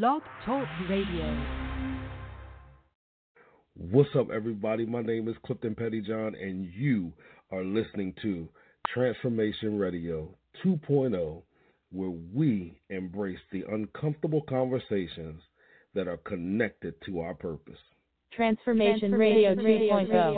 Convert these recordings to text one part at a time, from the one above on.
Blog Talk Radio. What's up, everybody? My name is Clifton Pettyjohn, and you are listening to Transformation Radio 2.0, where we embrace the uncomfortable conversations that are connected to our purpose. Transformation, Transformation Radio 2.0.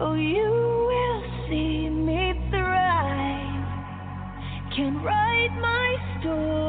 Oh, you will see me thrive. Can write my story.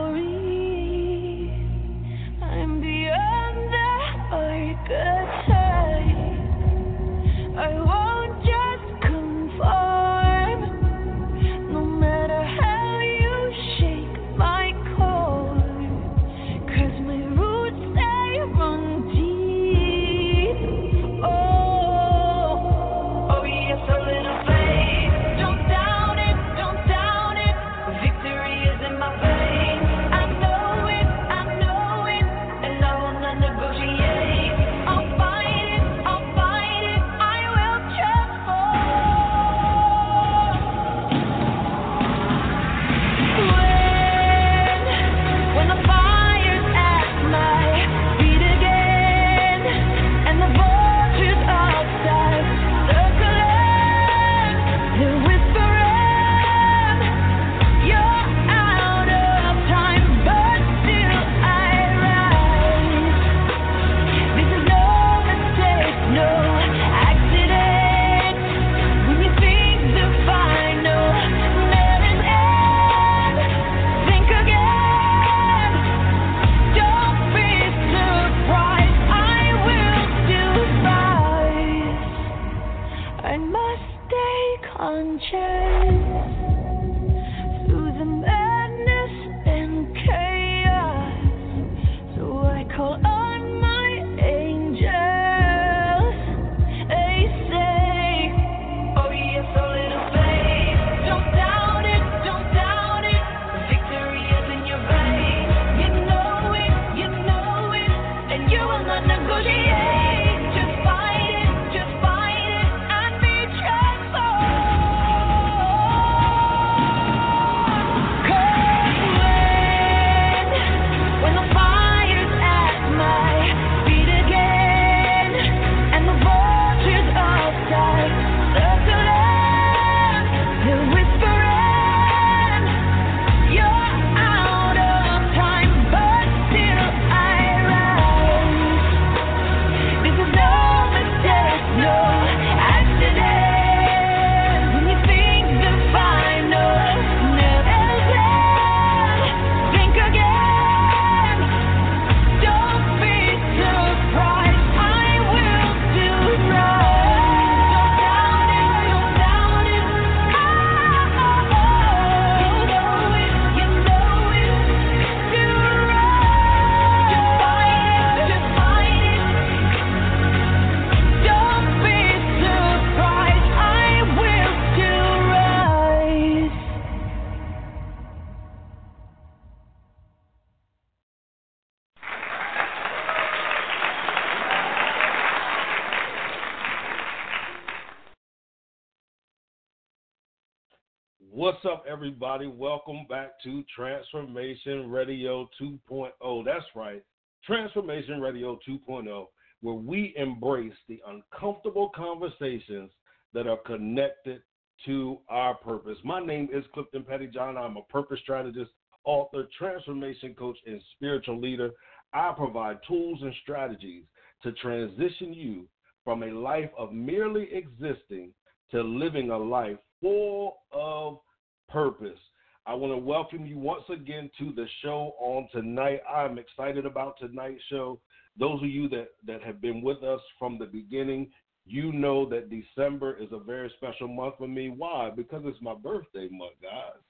Up, everybody? Welcome back to Transformation Radio 2.0. That's right, Transformation Radio 2.0, where we embrace the uncomfortable conversations that are connected to our purpose. My name is Clifton Pettyjohn. I'm a purpose strategist, author, transformation coach, and spiritual leader. I provide tools and strategies to transition you from a life of merely existing to living a life full of purpose. I want to welcome you once again to the show on tonight. I'm excited about tonight's show. Those of you that, that have been with us from the beginning, you know that December is a very special month for me. Why? Because it's my birthday month, guys.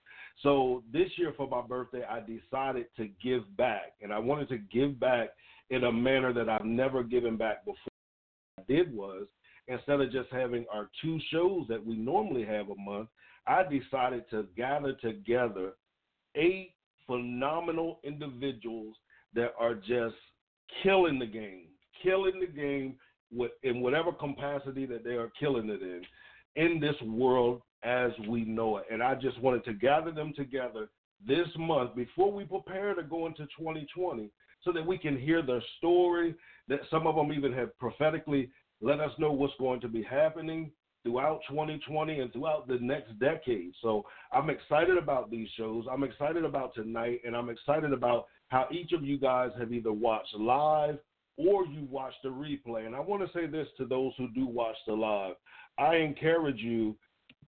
So this year for my birthday, I decided to give back, and I wanted to give back in a manner that I've never given back before. What I did was instead of just having our two shows that we normally have a month, I decided to gather together eight phenomenal individuals that are just killing the game, killing the game in whatever capacity that they are killing it in, in this world as we know it. And I just wanted to gather them together this month before we prepare to go into 2020 so that we can hear their story, that some of them even have prophetically let us know what's going to be happening throughout 2020 and throughout the next decade. So I'm excited about these shows. I'm excited about tonight, and I'm excited about how each of you guys have either watched live or you watched the replay. And I want to say this to those who do watch the live. I encourage you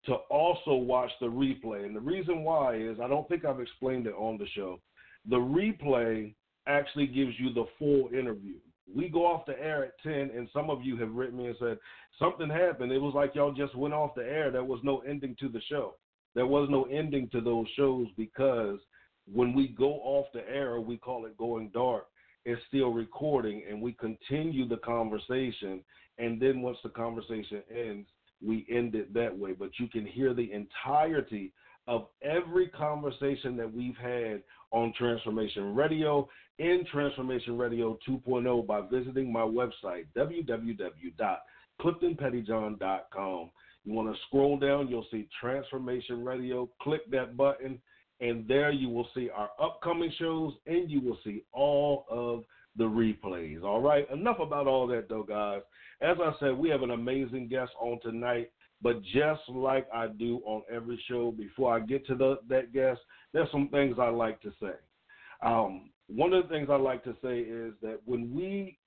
to also watch the replay. And the reason why is I don't think I've explained it on the show. The replay actually gives you the full interview. We go off the air at 10, and some of you have written me and said, something happened. It was like y'all just went off the air. There was no ending to the show. There was no ending to those shows because when we go off the air, we call it going dark. It's still recording, and we continue the conversation. And then once the conversation ends, we end it that way. But you can hear the entirety of every conversation that we've had on Transformation Radio in Transformation Radio 2.0 by visiting my website, www.cliftonpettyjohn.com. You want to scroll down, you'll see Transformation Radio. Click that button, and there you will see our upcoming shows and you will see all of the replays. All right, enough about all that, though, guys. As I said, we have an amazing guest on tonight. But just like I do on every show, before I get to the, that guest, there's some things I like to say. Um, one of the things I like to say is that when we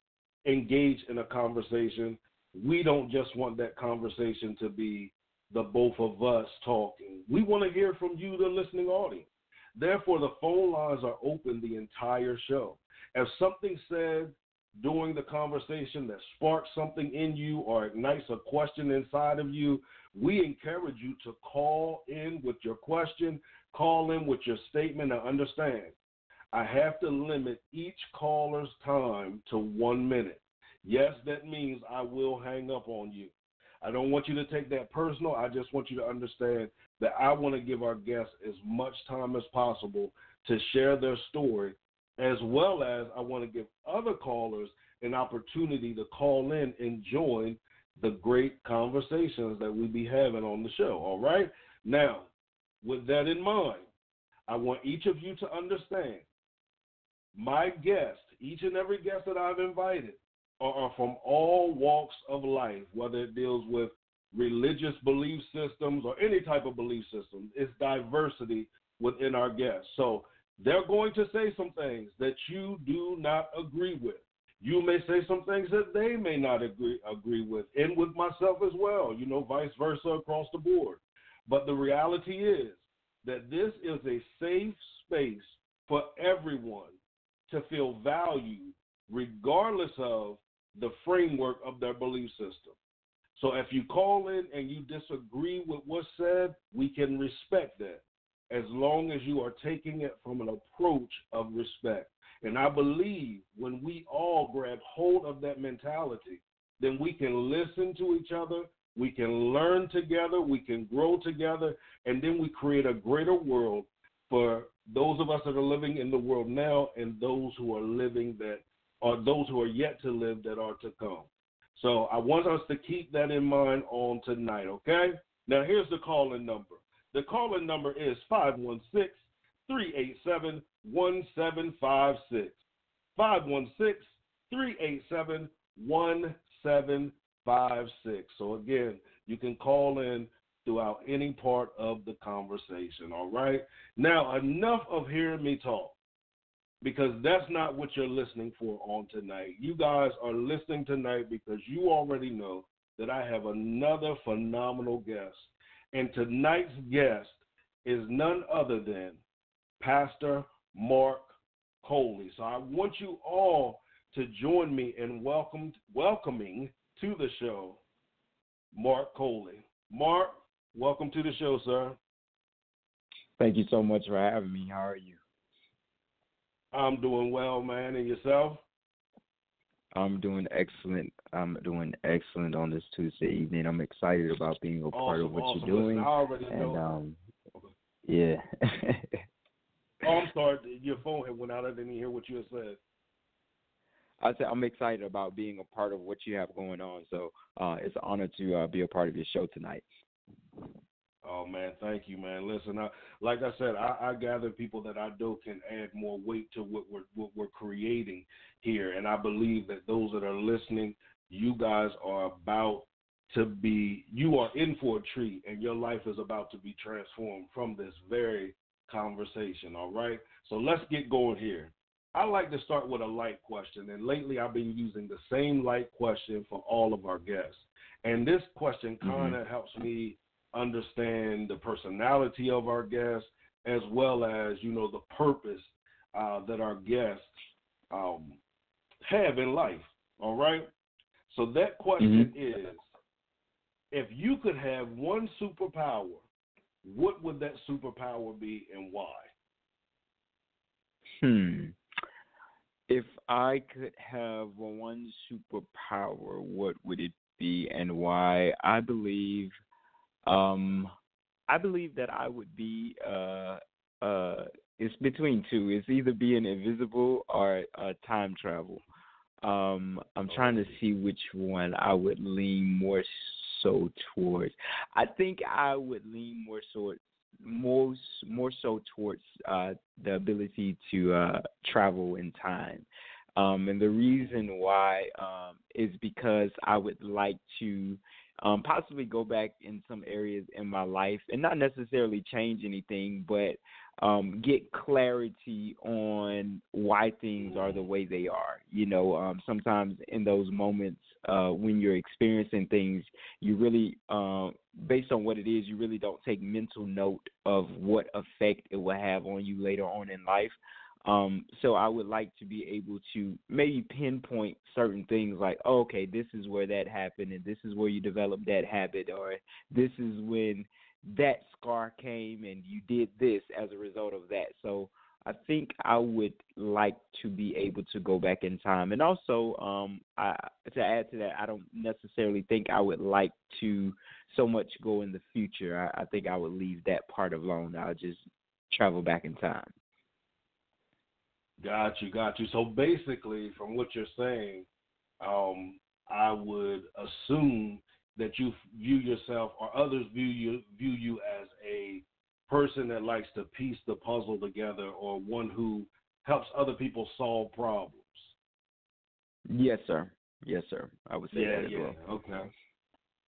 engage in a conversation, we don't just want that conversation to be the both of us talking. We want to hear from you, the listening audience. Therefore, the phone lines are open the entire show. If something said during the conversation that sparks something in you or ignites a question inside of you, we encourage you to call in with your question, call in with your statement, and understand. I have to limit each caller's time to one minute. Yes, that means I will hang up on you. I don't want you to take that personal. I just want you to understand that I want to give our guests as much time as possible to share their story as well as I want to give other callers an opportunity to call in and join the great conversations that we be having on the show. All right? Now, with that in mind, I want each of you to understand my guests, each and every guest that I've invited, are, are from all walks of life, whether it deals with religious belief systems or any type of belief system. It's diversity within our guests. So they're going to say some things that you do not agree with. You may say some things that they may not agree agree with, and with myself as well. You know, vice versa across the board. But the reality is that this is a safe space for everyone to feel valued, regardless of the framework of their belief system. So if you call in and you disagree with what's said, we can respect that as long as you are taking it from an approach of respect. And I believe when we all grab hold of that mentality, then we can listen to each other, we can learn together, we can grow together, and then we create a greater world for those of us that are living in the world now and those who are living that or those who are yet to live that are to come. So I want us to keep that in mind on tonight, okay? Now here's the call-in number. The call-in number is 516 387 1756. 516 387 1756. So, again, you can call in throughout any part of the conversation, all right? Now, enough of hearing me talk because that's not what you're listening for on tonight. You guys are listening tonight because you already know that I have another phenomenal guest. And tonight's guest is none other than Pastor Marc Coley. So I want you all to join me in welcome, welcoming to the show Marc Coley. Marc, welcome to the show, sir. Thank you so much for having me. How are you? I'm doing well, man. And yourself? I'm doing excellent. I'm doing excellent on this Tuesday evening. I'm excited about being a part of what awesome. you're doing. Listen, I already and um, yeah, Oh, I'm sorry. Your phone had went out. I didn't hear what you had said. I said I'm excited about being a part of what you have going on. So uh, it's an honor to uh, be a part of your show tonight. Oh man, thank you, man. Listen, I, like I said, I, I gather people that I know can add more weight to what we're what we're creating here, and I believe that those that are listening, you guys are about to be, you are in for a treat, and your life is about to be transformed from this very conversation. All right, so let's get going here. I like to start with a light question, and lately I've been using the same light question for all of our guests. And this question kind of helps me understand the personality of our guests as well as you know the purpose uh, that our guests um, have in life. All right. So that question is: If you could have one superpower, what would that superpower be, and why? Hmm. If I could have one superpower, what would it be and why? I believe um I believe that I would be uh uh it's between two. It's either being invisible or uh time travel. Um I'm trying to see which one I would lean more so towards. I think I would lean more so more more so towards uh the ability to uh travel in time. Um and the reason why um is because I would like to um, possibly go back in some areas in my life and not necessarily change anything, but um, get clarity on why things are the way they are. You know, um, sometimes in those moments uh, when you're experiencing things, you really, um, based on what it is, you really don't take mental note of what effect it will have on you later on in life. Um, so I would like to be able to maybe pinpoint certain things like, oh, okay, this is where that happened, and this is where you developed that habit, or this is when that scar came and you did this as a result of that. So I think I would like to be able to go back in time, and also um, I, to add to that, I don't necessarily think I would like to so much go in the future. I, I think I would leave that part alone. I'll just travel back in time. Got you, got you. So basically, from what you're saying, um, I would assume that you view yourself or others view you view you as a person that likes to piece the puzzle together or one who helps other people solve problems. Yes, sir. Yes, sir. I would say yeah, that as yeah. well. Okay.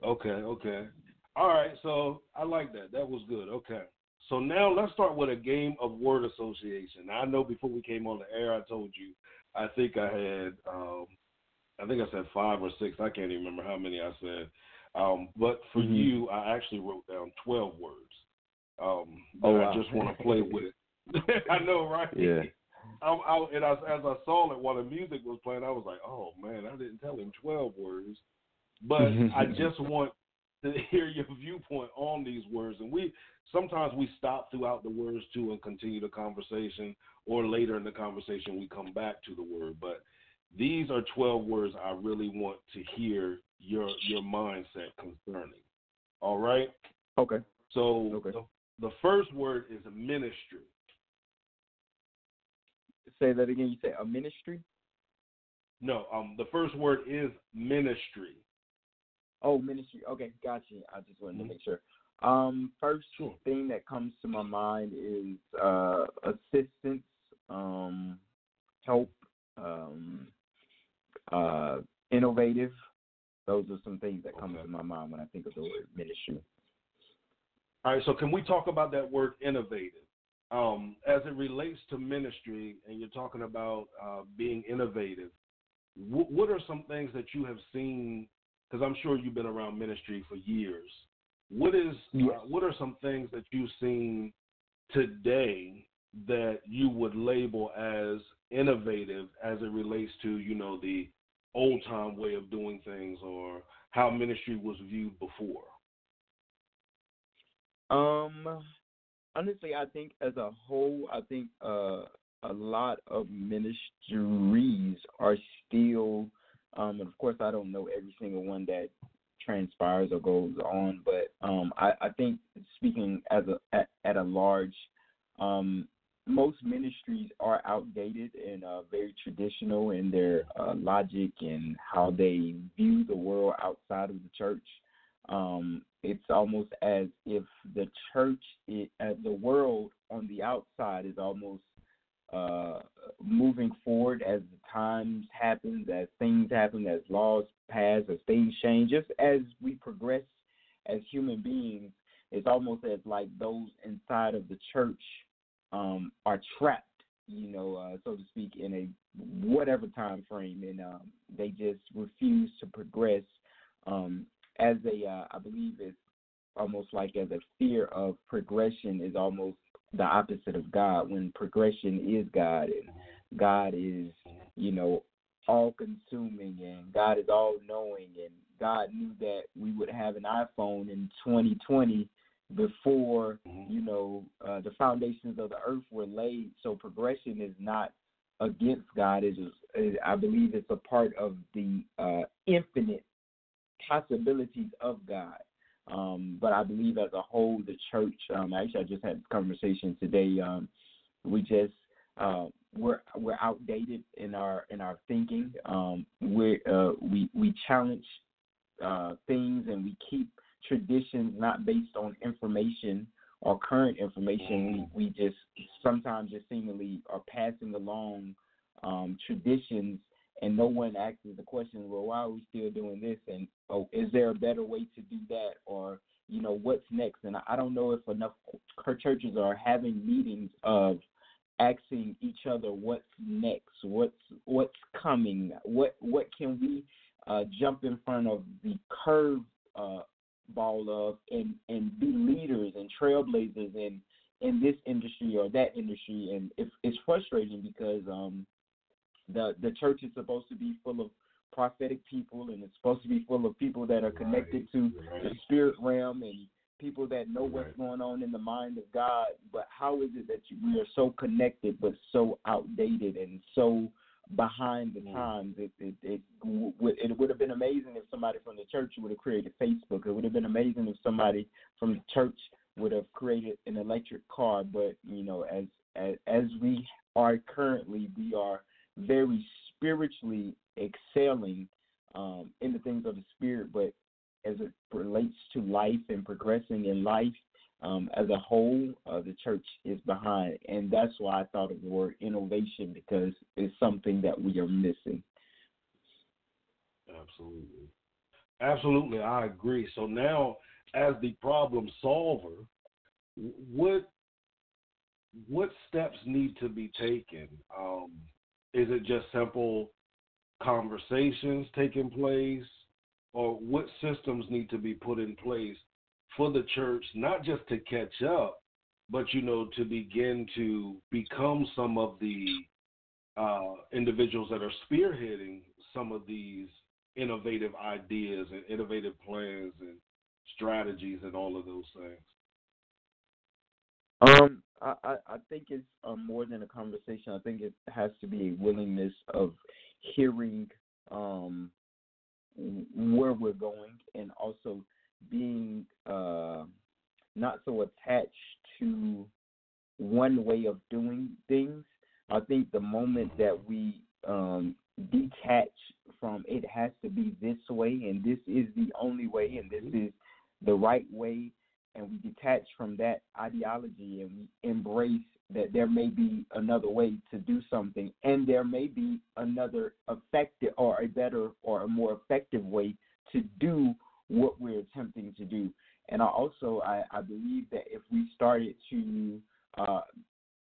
Okay, okay. All right, so I like that. That was good. Okay. So now let's start with a game of word association. Now, I know before we came on the air, I told you I think I had, um, I think I said five or six. I can't even remember how many I said. Um, but for Mhm. you, I actually wrote down twelve words. Um, that Oh, I just want to play with. I know, right? Yeah. I, I, and I, as I saw it while the music was playing, I was like, "Oh man, I didn't tell him twelve words." But I just want to hear your viewpoint on these words. And we sometimes we stop throughout the words too and continue the conversation, or later in the conversation we come back to the word. But these are twelve words I really want to hear your your mindset concerning. All right. Okay. So Okay. the, the first word is ministry. Say that again. You say a ministry? No, um, the first word is ministry. Oh, ministry. Okay, gotcha. I just wanted Mhm. to make sure. Um, first Sure. thing that comes to my mind is uh, assistance, um, help, um, uh, innovative. Those are some things that come Okay. to my mind when I think of the word ministry. All right, so can we talk about that word innovative? Um, as it relates to ministry, and you're talking about uh, being innovative, wh- what are some things that you have seen? Because I'm sure you've been around ministry for years. What is Yes. uh, what are some things that you've seen today that you would label as innovative as it relates to you know the old time way of doing things or how ministry was viewed before? Um, honestly, I think as a whole, I think uh, a lot of ministries are still, um, and of course, I don't know every single one that transpires or goes on, but um, I, I think speaking as a at, at a large, um, most ministries are outdated and uh, very traditional in their uh, logic and how they view the world outside of the church. Um, it's almost as if the church, it, uh, the world on the outside, is almost uh, moving forward as the times happen, as things happen, as laws pass, as things change, just as we progress as human beings. It's almost as like those inside of the church um, are trapped, you know, uh, so to speak, in a whatever time frame, and um, they just refuse to progress. Um, as a, uh, I believe it's almost like as a fear of progression is almost the opposite of God. When progression is God, and God is, you know, all consuming, and God is all knowing, and God knew that we would have an iPhone in 2020 before Mhm. you know uh, the foundations of the earth were laid. So progression is not against God. It is, I believe, it's a part of the uh, infinite possibilities of God. Um, but I believe as a whole, the church. Um, actually, I just had this conversation today. Um, we just uh, we're we're outdated in our in our thinking. Um, we uh, we we challenge uh, things and we keep traditions not based on information or current information. We we just sometimes just seemingly are passing along um, traditions, and no one asks the question, well, why are we still doing this? And oh, is there a better way to do that? Or you know, what's next? And I- don't know if enough ch- churches are having meetings of asking each other what's next, what's what's coming, what what can we uh, jump in front of the curve uh, ball of and and be leaders and trailblazers in in this industry or that industry. And it's it's frustrating because um the the church is supposed to be full of prophetic people and it's supposed to be full of people that are connected to the spirit realm and people that know what's going on in the mind of God. But how is it that you, we are so connected but so outdated and so behind the Mm. times it it it, w- it would have been amazing if somebody from the church would have created Facebook. It would have been amazing if somebody from the church would have created an electric car. But you know as as, as we are currently we are very spiritually excelling um, in the things of the spirit, but as it relates to life and progressing in life um, as a whole, uh, the church is behind, and that's why I thought of the word innovation because it's something that we are missing. Absolutely. Absolutely, I agree. So now, as the problem solver, what what steps need to be taken? Um, is it just simple conversations taking place, or what systems need to be put in place for the church, not just to catch up, but you know to begin to become some of the uh, individuals that are spearheading some of these innovative ideas and innovative plans and strategies and all of those things. Um, I, I, think it's um, more than a conversation. I think it has to be a willingness of hearing um, where we're going and also being uh, not so attached to one way of doing things. I think the moment that we um, detach from it has to be this way and this is the only way and this is the right way and we detach from that ideology and we embrace that there may be another way to do something and there may be another effective or a better or a more effective way to do what we're attempting to do and I also I, I believe that if we started to uh,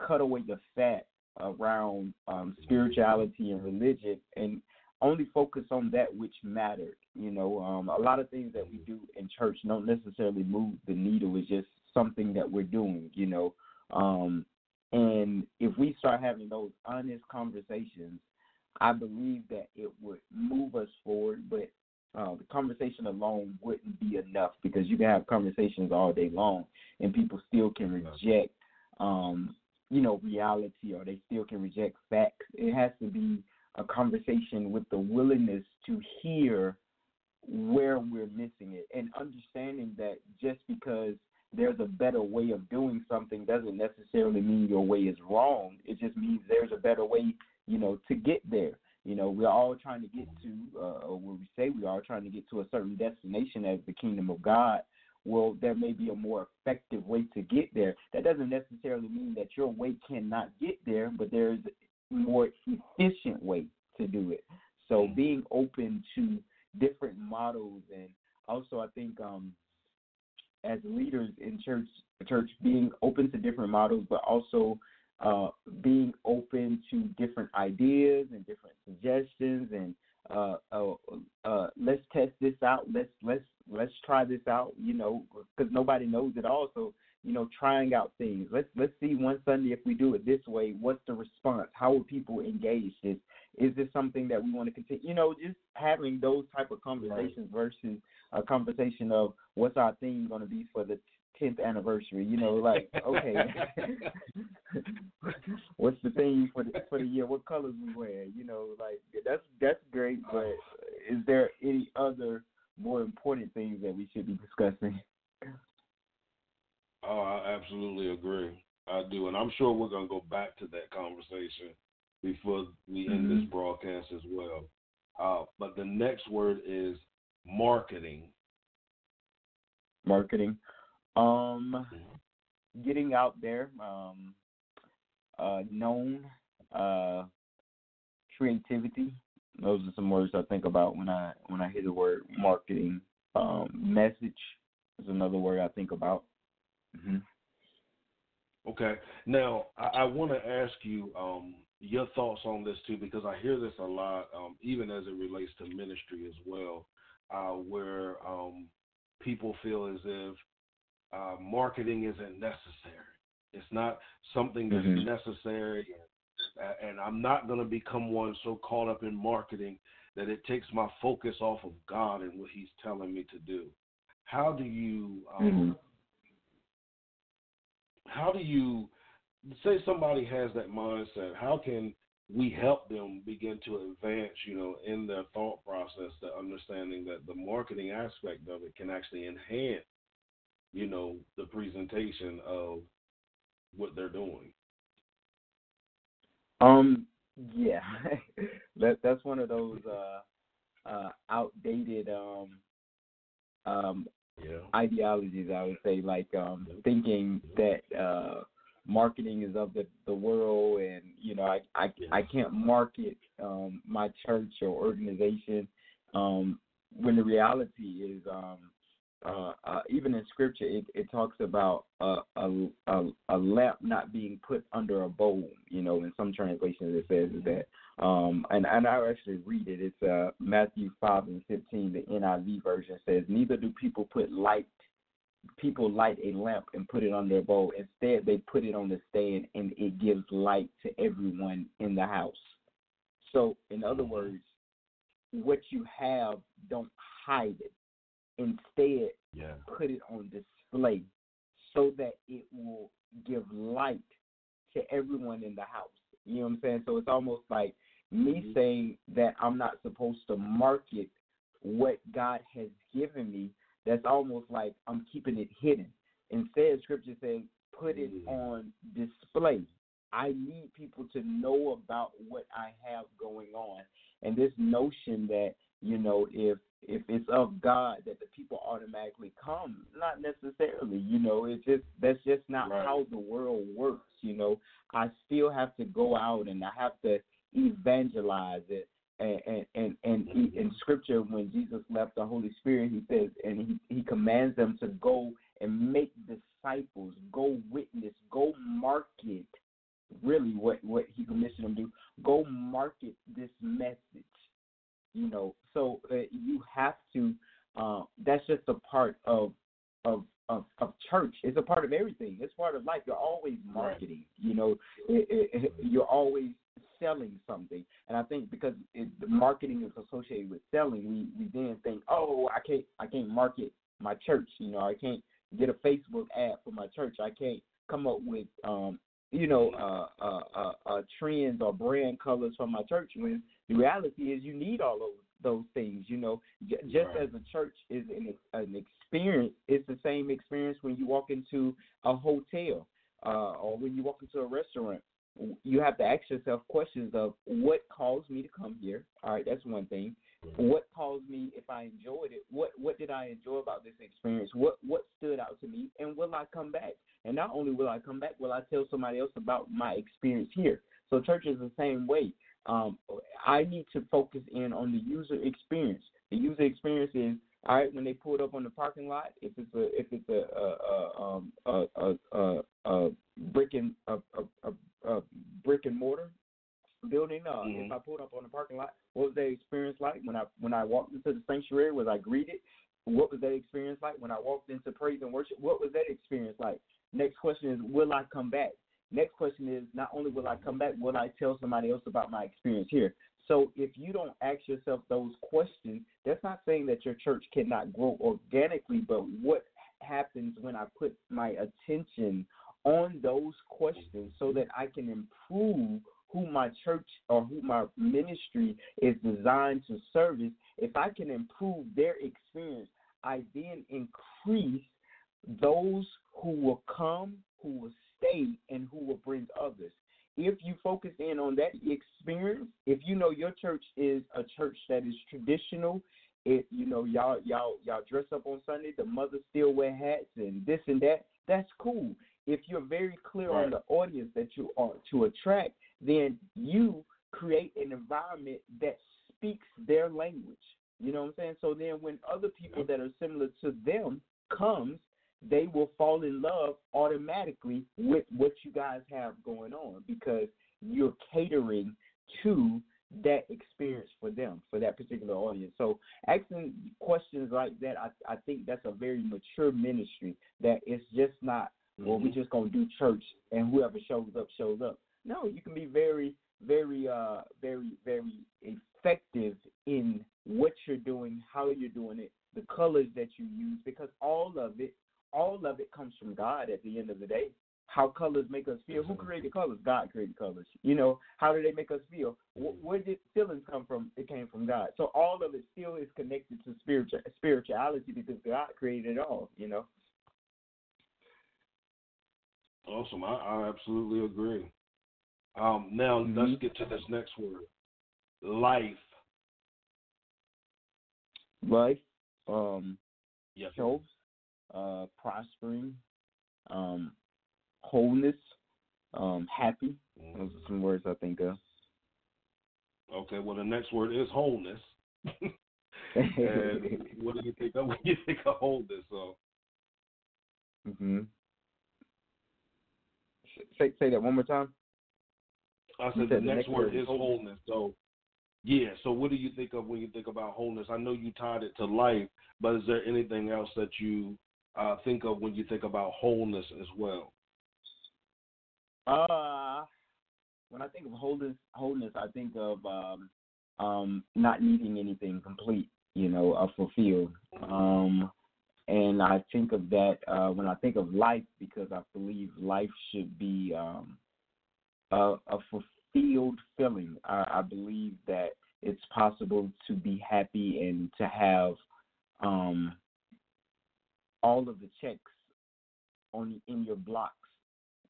cut away the fat around um, spirituality and religion and only focus on that which mattered. You know, um, a lot of things that we do in church don't necessarily move the needle. It's just something that we're doing. You know, um, and if we start having those honest conversations, I believe that it would move us forward. But uh, the conversation alone wouldn't be enough because you can have conversations all day long, and people still can reject, um, you know, reality, or they still can reject facts. It has to be a conversation with the willingness to hear where we're missing it and understanding that just because there's a better way of doing something doesn't necessarily mean your way is wrong. It just means there's a better way, you know, to get there. You know, we're all trying to get to, uh, or we say we are trying to get to a certain destination as the kingdom of God. Well, there may be a more effective way to get there. That doesn't necessarily mean that your way cannot get there, but there's a more efficient way to do it. So being open to different models and also I think um as leaders in church church being open to different models but also uh being open to different ideas and different suggestions and uh uh, uh let's test this out. Let's let's let's try this out you know because nobody knows it all. So you know trying out things. Let's let's see one sunday if we do it this way what's the response? How will people engage this? Is this something that we want to continue you know just having those type of conversations versus a conversation of what's our theme going to be for the 10th anniversary you know like okay what's the theme for the for the year what colors we wear you know like that's that's great but is there any other more important things that we should be discussing Oh, I absolutely agree. I do, and I'm sure we're gonna go back to that conversation before we end this broadcast as well. Uh, but the next word is marketing. marketing um getting out there um uh known uh creativity. Those are some words i think about when i when i hear the word marketing. Um message is another word i think about. Hmm Okay. Now, I, I want to ask you um, your thoughts on this too, because I hear this a lot, um, even as it relates to ministry as well, uh, where um, people feel as if uh, marketing isn't necessary. It's not something that's Mhm. necessary, and, and I'm not going to become one so caught up in marketing that it takes my focus off of God and what He's telling me to do. How do you um, Mhm. how do you say somebody has that mindset how can we help them begin to advance you know in their thought process the understanding that the marketing aspect of it can actually enhance you know the presentation of what they're doing Um, yeah, that that's one of those uh, uh, outdated um, um, yeah ideologies. I would say, like um, thinking that uh, marketing is of the, the world, and you know, I I, I can't market um, my church or organization. Um, when the reality is, um, uh, uh, even in scripture, it, it talks about a, a a a lamp not being put under a bowl. You know, in some translations it says that. Um, and and I actually read it. It's uh, Matthew five and fifteen. The NIV version says, "Neither do people put light." People light a lamp and put it under a bowl. Instead, they put it on the stand, and it gives light to everyone in the house. So, in other words, what you have, don't hide it. Instead, yeah put it on display so that it will give light to everyone in the house. You know what I'm saying? So it's almost like me saying that I'm not supposed to market what God has given me. That's almost like I'm keeping it hidden. Instead, Scripture says, put it Mm. on display. I need people to know about what I have going on. And this notion that, you know, if if it's of God that the people automatically come, not necessarily, you know, it's just that's just not Right. how the world works, you know. I still have to go out and I have to evangelize it. And and and, and he, mm-hmm. in scripture when Jesus left the Holy Spirit, he says and he, he commands them to go and make disciples, go witness, go market really what what he commissioned them to do. Go market this message. You know, so uh, you have to. Uh, that's just a part of of of, of church. It's a part of everything. It's part of life. You're always marketing. You know, it, it, you're always selling something. And I think because it, the marketing is associated with selling, we we then think, oh, I can't I can't market my church. You know, I can't get a Facebook ad for my church. I can't come up with um you know uh uh uh, uh trends or brand colors for my church when the reality is you need all those those things. You know, J- just Right. as a church is an, an experience, it's the same experience when you walk into a hotel uh, or when you walk into a restaurant. You have to ask yourself questions of what caused me to come here. All right, that's one thing. What caused me if I enjoyed it? What what did I enjoy about this experience? What what stood out to me? And will I come back? And not only will I come back, will I tell somebody else about my experience here? So church is the same way. Um, I need to focus in on the user experience. The user experience is all right when they pulled up on the parking lot. If it's a if it's a a a, um, a, a, a, brick and a, a, brick and mortar building. Uh, Mhm. If I pulled up on the parking lot, what was that experience like when I when I walked into the sanctuary? Was I greeted? What was that experience like when I walked into praise and worship? What was that experience like? Next question is, will I come back? Next question is, not only will I come back, will I tell somebody else about my experience here? So if you don't ask yourself those questions, that's not saying that your church cannot grow organically, but what happens when I put my attention on those questions so that I can improve who my church or who my ministry is designed to service, if I can improve their experience, I then increase those who will come, who will stay, and who will bring others. If you focus in on that experience, if you know your church is a church that is traditional, it you know y'all y'all y'all dress up on Sunday, the mothers still wear hats and this and that. That's cool. If you're very clear on the audience that you are to attract, then you create an environment that speaks their language. You know what I'm saying? So then when other people that are similar to them comes, they will fall in love automatically with what you guys have going on because you're catering to that experience for them, for that particular audience. So asking questions like that, I, I think that's a very mature ministry that it's just not, well, we just gonna do church and whoever shows up shows up. No, you can be very, very, uh, very, very effective in what you're doing, how you're doing it, the colors that you use, because all of it, all of it comes from God at the end of the day. How colors make us feel. Who created colors? God created colors. You know, how do they make us feel? Wh- Where did feelings come from? It came from God. So all of it still is connected to spiritual spirituality because God created it all. You know. Awesome. I, I absolutely agree. Um, now Mhm. let's get to this next word. Life. Life, um, Yes. health, uh, prospering, um, wholeness, um, happy. Those are some words I think of. Okay. Well, the next word is wholeness. and what do you think of when you think of wholeness? So, hmm Say say that one more time. I You said the said next word is wholeness. So, yeah. So, what do you think of when you think about wholeness? I know you tied it to life, but is there anything else that you uh, think of when you think about wholeness as well? Uh when I think of wholeness, wholeness, I think of um, um, not needing anything complete, you know, uh, fulfilled. Um, and I think of that uh, when I think of life because I believe life should be um, a, a fulfilled feeling. I, I believe that it's possible to be happy and to have um, all of the checks on in your blocks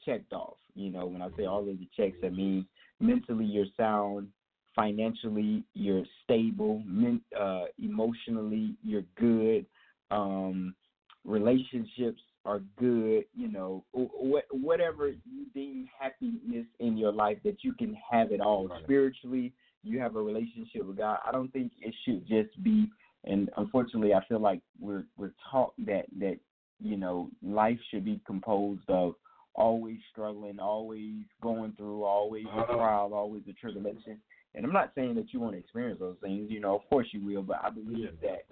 checked off. You know, when I say all of the checks, I mean mentally you're sound, financially you're stable, men, uh, emotionally you're good, um, relationships are good. You know, wh- whatever you deem happiness in your life, that you can have it all. Right. Spiritually, you have a relationship with God. I don't think it should just be. And unfortunately, I feel like we're we're taught that that you know life should be composed of always struggling, always going through, always a Uh-huh. trial, always a tribulation. And I'm not saying that you want to experience those things, you know, of course you will, but I believe that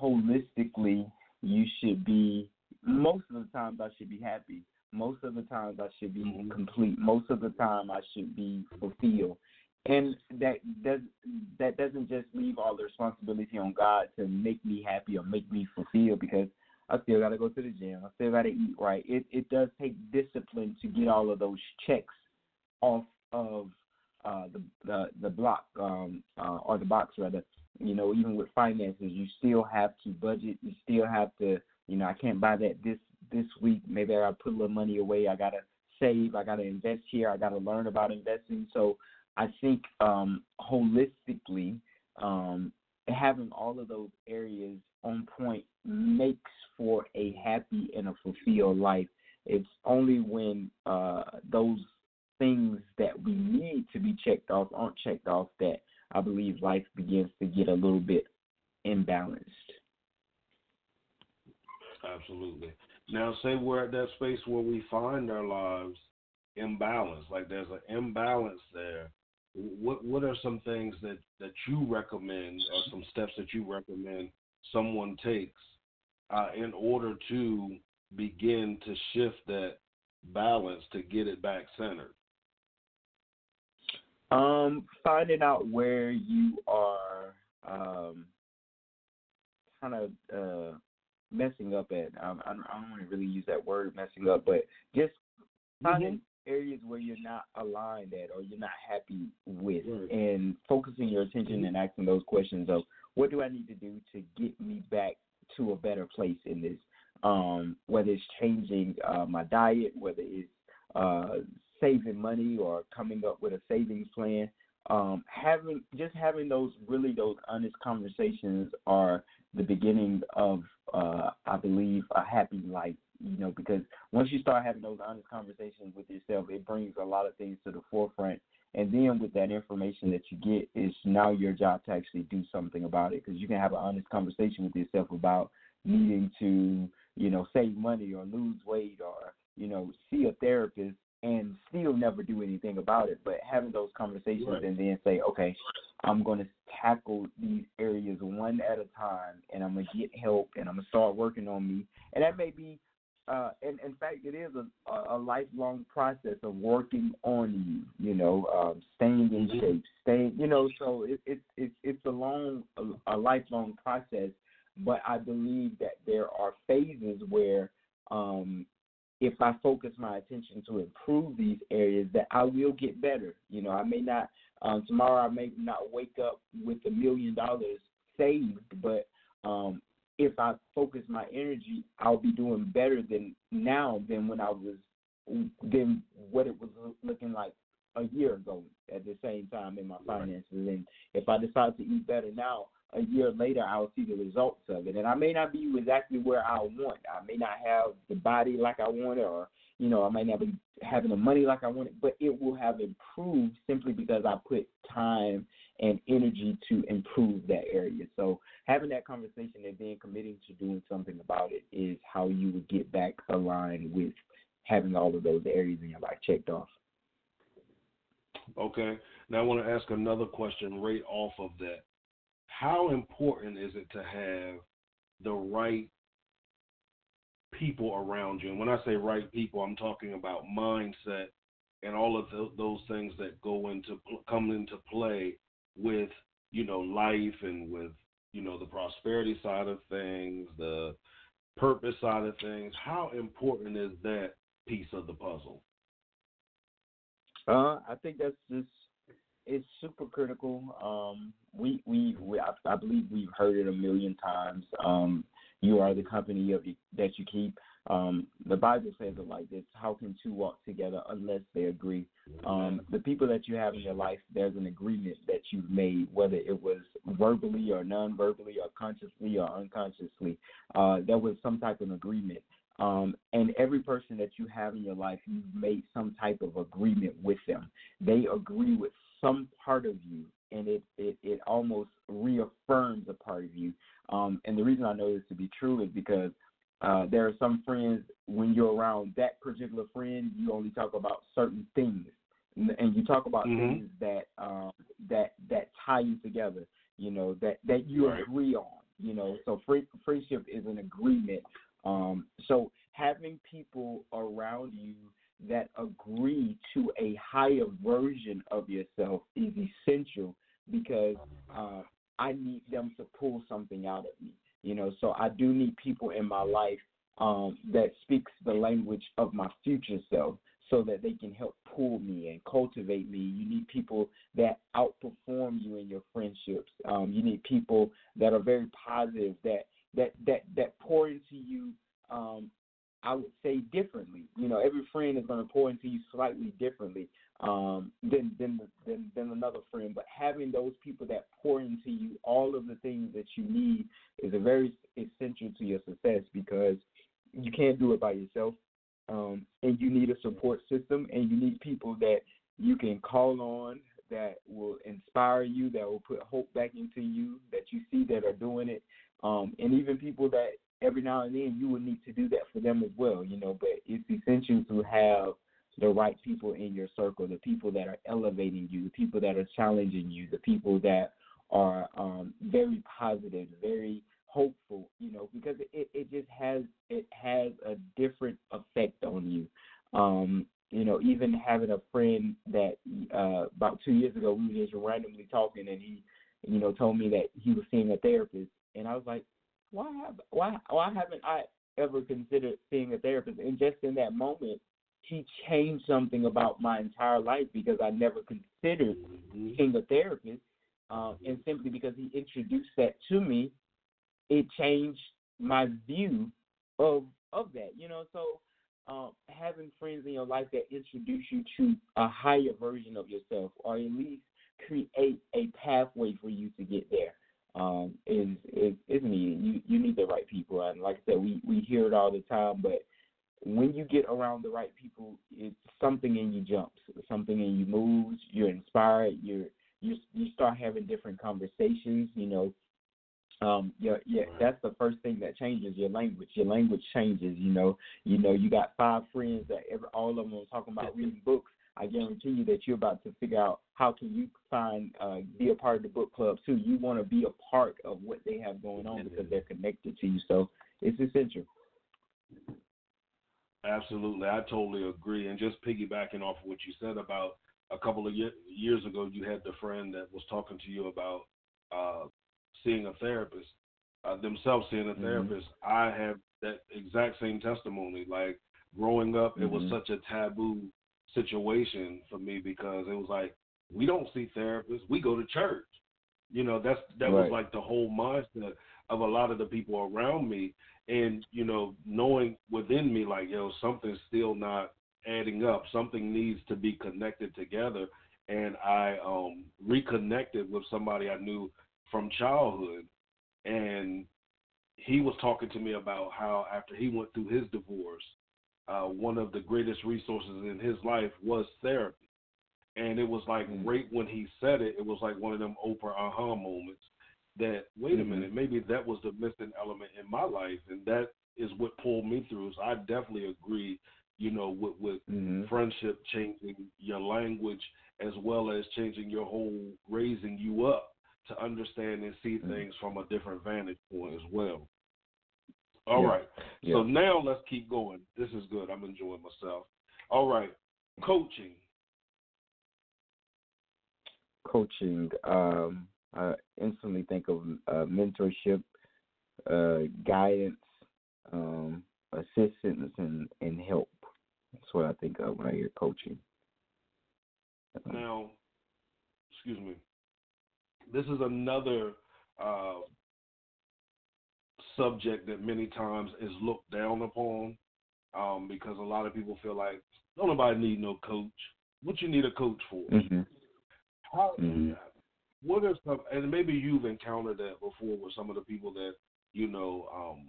holistically you should be most of the times I should be happy. Most of the times I should be Mhm. complete. Most of the time I should be fulfilled. And that does that doesn't just leave all the responsibility on God to make me happy or make me fulfilled because I still got to go to the gym. I still got to eat right. It it does take discipline to get all of those checks off of uh, the the the block um, uh, or the box rather. You know, even with finances, you still have to budget. You still have to, you know, I can't buy that this this week. Maybe I gotta put a little money away. I gotta save. I gotta invest here. I gotta learn about investing. So I think um, holistically, um, having all of those areas on point makes for a happy and a fulfilled life. It's only when uh, those things that we need to be checked off aren't checked off that I believe life begins to get a little bit imbalanced. Absolutely. Now, say we're at that space where we find our lives imbalanced, like there's an imbalance there. What what are some things that that you recommend, or some steps that you recommend someone takes uh, in order to begin to shift that balance to get it back centered? Um, finding out where you are um, kind of uh, messing up at. Um, I, don't, I don't want to really use that word messing up, but just finding areas where you're not aligned at or you're not happy with, Right. and focusing your attention and asking those questions of what do I need to do to get me back to a better place in this. Um, whether it's changing uh, my diet, whether it's uh, saving money or coming up with a savings plan. Um, having just having those really those honest conversations are the beginning of uh, I believe a happy life. You know, because once you start having those honest conversations with yourself, it brings a lot of things to the forefront. And then with that information that you get, it's now your job to actually do something about it. Because you can have an honest conversation with yourself about needing to, you know, save money or lose weight or, you know, see a therapist and still never do anything about it. But having those conversations Right. and then say, okay, I'm going to tackle these areas one at a time and I'm going to get help and I'm going to start working on me. And that may be, uh, and in fact, it is a, a, lifelong process of working on you, you know, um, staying in Mhm. shape, staying, you know, so it, it, it's it's a long, a, a lifelong process. But I believe that there are phases where um, if I focus my attention to improve these areas, that I will get better. You know, I may not um, tomorrow. I may not wake up with a million dollars saved, but um, if I focus my energy, I'll be doing better than now than when I was than what it was looking like a year ago at the same time in my finances. And if I decide to eat better now, a year later I'll see the results of it. And I may not be exactly where I want. I may not have the body like I wanted or you know, I may not be having the money like I wanted, but it will have improved simply because I put time and energy to improve that area. So having that conversation and then committing to doing something about it is how you would get back aligned with having all of those areas in your life checked off. Okay. Now I want to ask another question right off of that. How important is it to have the right people around you? And when I say right people, I'm talking about mindset and all of tho- those things that go into come into play with you know life and with you know the prosperity side of things, the purpose side of things. How important is that piece of the puzzle? Uh, I think that's just it's super critical. Um, we we, we I, I believe we've heard it a million times. Um, you are the company of that you keep. Um, the Bible says it like this: How can two walk together unless they agree? Um, the people that you have in your life, there's an agreement that you've made, whether it was verbally or non-verbally or consciously or unconsciously. Uh, there was some type of agreement. Um, and every person that you have in your life, you've made some type of agreement with them. They agree with some part of you, and it it, it almost reaffirms a part of you. Um, and the reason I know this to be true is because uh, there are some friends when you're around that particular friend, you only talk about certain things, and, you talk about Mhm. things that um, that that tie you together. You know that that you Right. agree on. You know, so free, friendship is an agreement. Um, so having people around you that agree to a higher version of yourself is essential because uh, I need them to pull something out of me. You know, so I do need people in my life um, that speaks the language of my future self. so that they can help pull me and cultivate me. You need people that outperform you in your friendships. Um, you need people that are very positive, that that that that pour into you. Um, I would say differently. You know, every friend is going to pour into you slightly differently um, than, than than than another friend. But having those people that pour into you all of the things that you need is a very essential to your success because you can't do it by yourself, um, and you need a support system, and you need people that you can call on that will inspire you, that will put hope back into you, that you see that are doing it, um, and even people that every now and then you will need to do that for them as well, you know. But it's essential to have the right people in your circle, the people that are elevating you, the people that are challenging you, the people that are um, very positive, very hopeful, you know, because it, it just has it has a different effect on you. Um, you know, even having a friend that uh, about two years ago we were just randomly talking, and he, you know, told me that he was seeing a therapist, and I was like, why have why why haven't I ever considered seeing a therapist? And just in that moment, he changed something about my entire life because I never considered Mm-hmm. seeing a therapist, um, and simply because he introduced that to me, it changed my view of of that. You know, so um, having friends in your life that introduce you to a higher version of yourself, or at least create a pathway for you to get there, um, is is is needed. You you need the right people, and like I said, we we hear it all the time, but when you get around the right people, it's something in you jumps, something in you moves. You're inspired. You're you you start having different conversations. You know, um, yeah, yeah, that's the first thing that changes your language. Your language changes. You know, you know, you got five friends that every all of them are talking about reading books. I guarantee you that you're about to figure out how can you find uh, be a part of the book club too. You want to be a part of what they have going on because they're connected to you. So it's essential. Absolutely, I totally agree. And just piggybacking off of what you said about a couple of years ago, you had the friend that was talking to you about uh, seeing a therapist, uh, themselves seeing a Mhm. therapist. I have that exact same testimony. Like growing up, it was Mhm. such a taboo situation for me because it was like we don't see therapists, we go to church. You know, that's that was like the whole mindset of a lot of the people around me and you know knowing within me like yo something's still not adding up. Something needs to be connected together. And i um reconnected with somebody i knew from childhood. And he was talking to me about how after he went through his divorce uh one of the greatest resources in his life was therapy. And it was like Mm. right when he said it it was like one of them Oprah aha moments that wait a Mhm. minute, maybe that was the missing element in my life, and that is what pulled me through. So I definitely agree, you know, with with Mhm. friendship changing your language as well as changing your whole raising you up to understand and see Mhm. things from a different vantage point as well. All Yeah. right. Yeah. So now let's keep going. This is good. I'm enjoying myself. All right. Coaching. coaching, um, I instantly think of uh, mentorship, uh, guidance, um, assistance, and, and help. That's what I think of when I hear coaching. Now, excuse me. This is another uh, subject that many times is looked down upon um, because a lot of people feel like don't nobody need no coach. What you need a coach for? hmm How, Mhm. What are some? And maybe you've encountered that before with some of the people that you know um,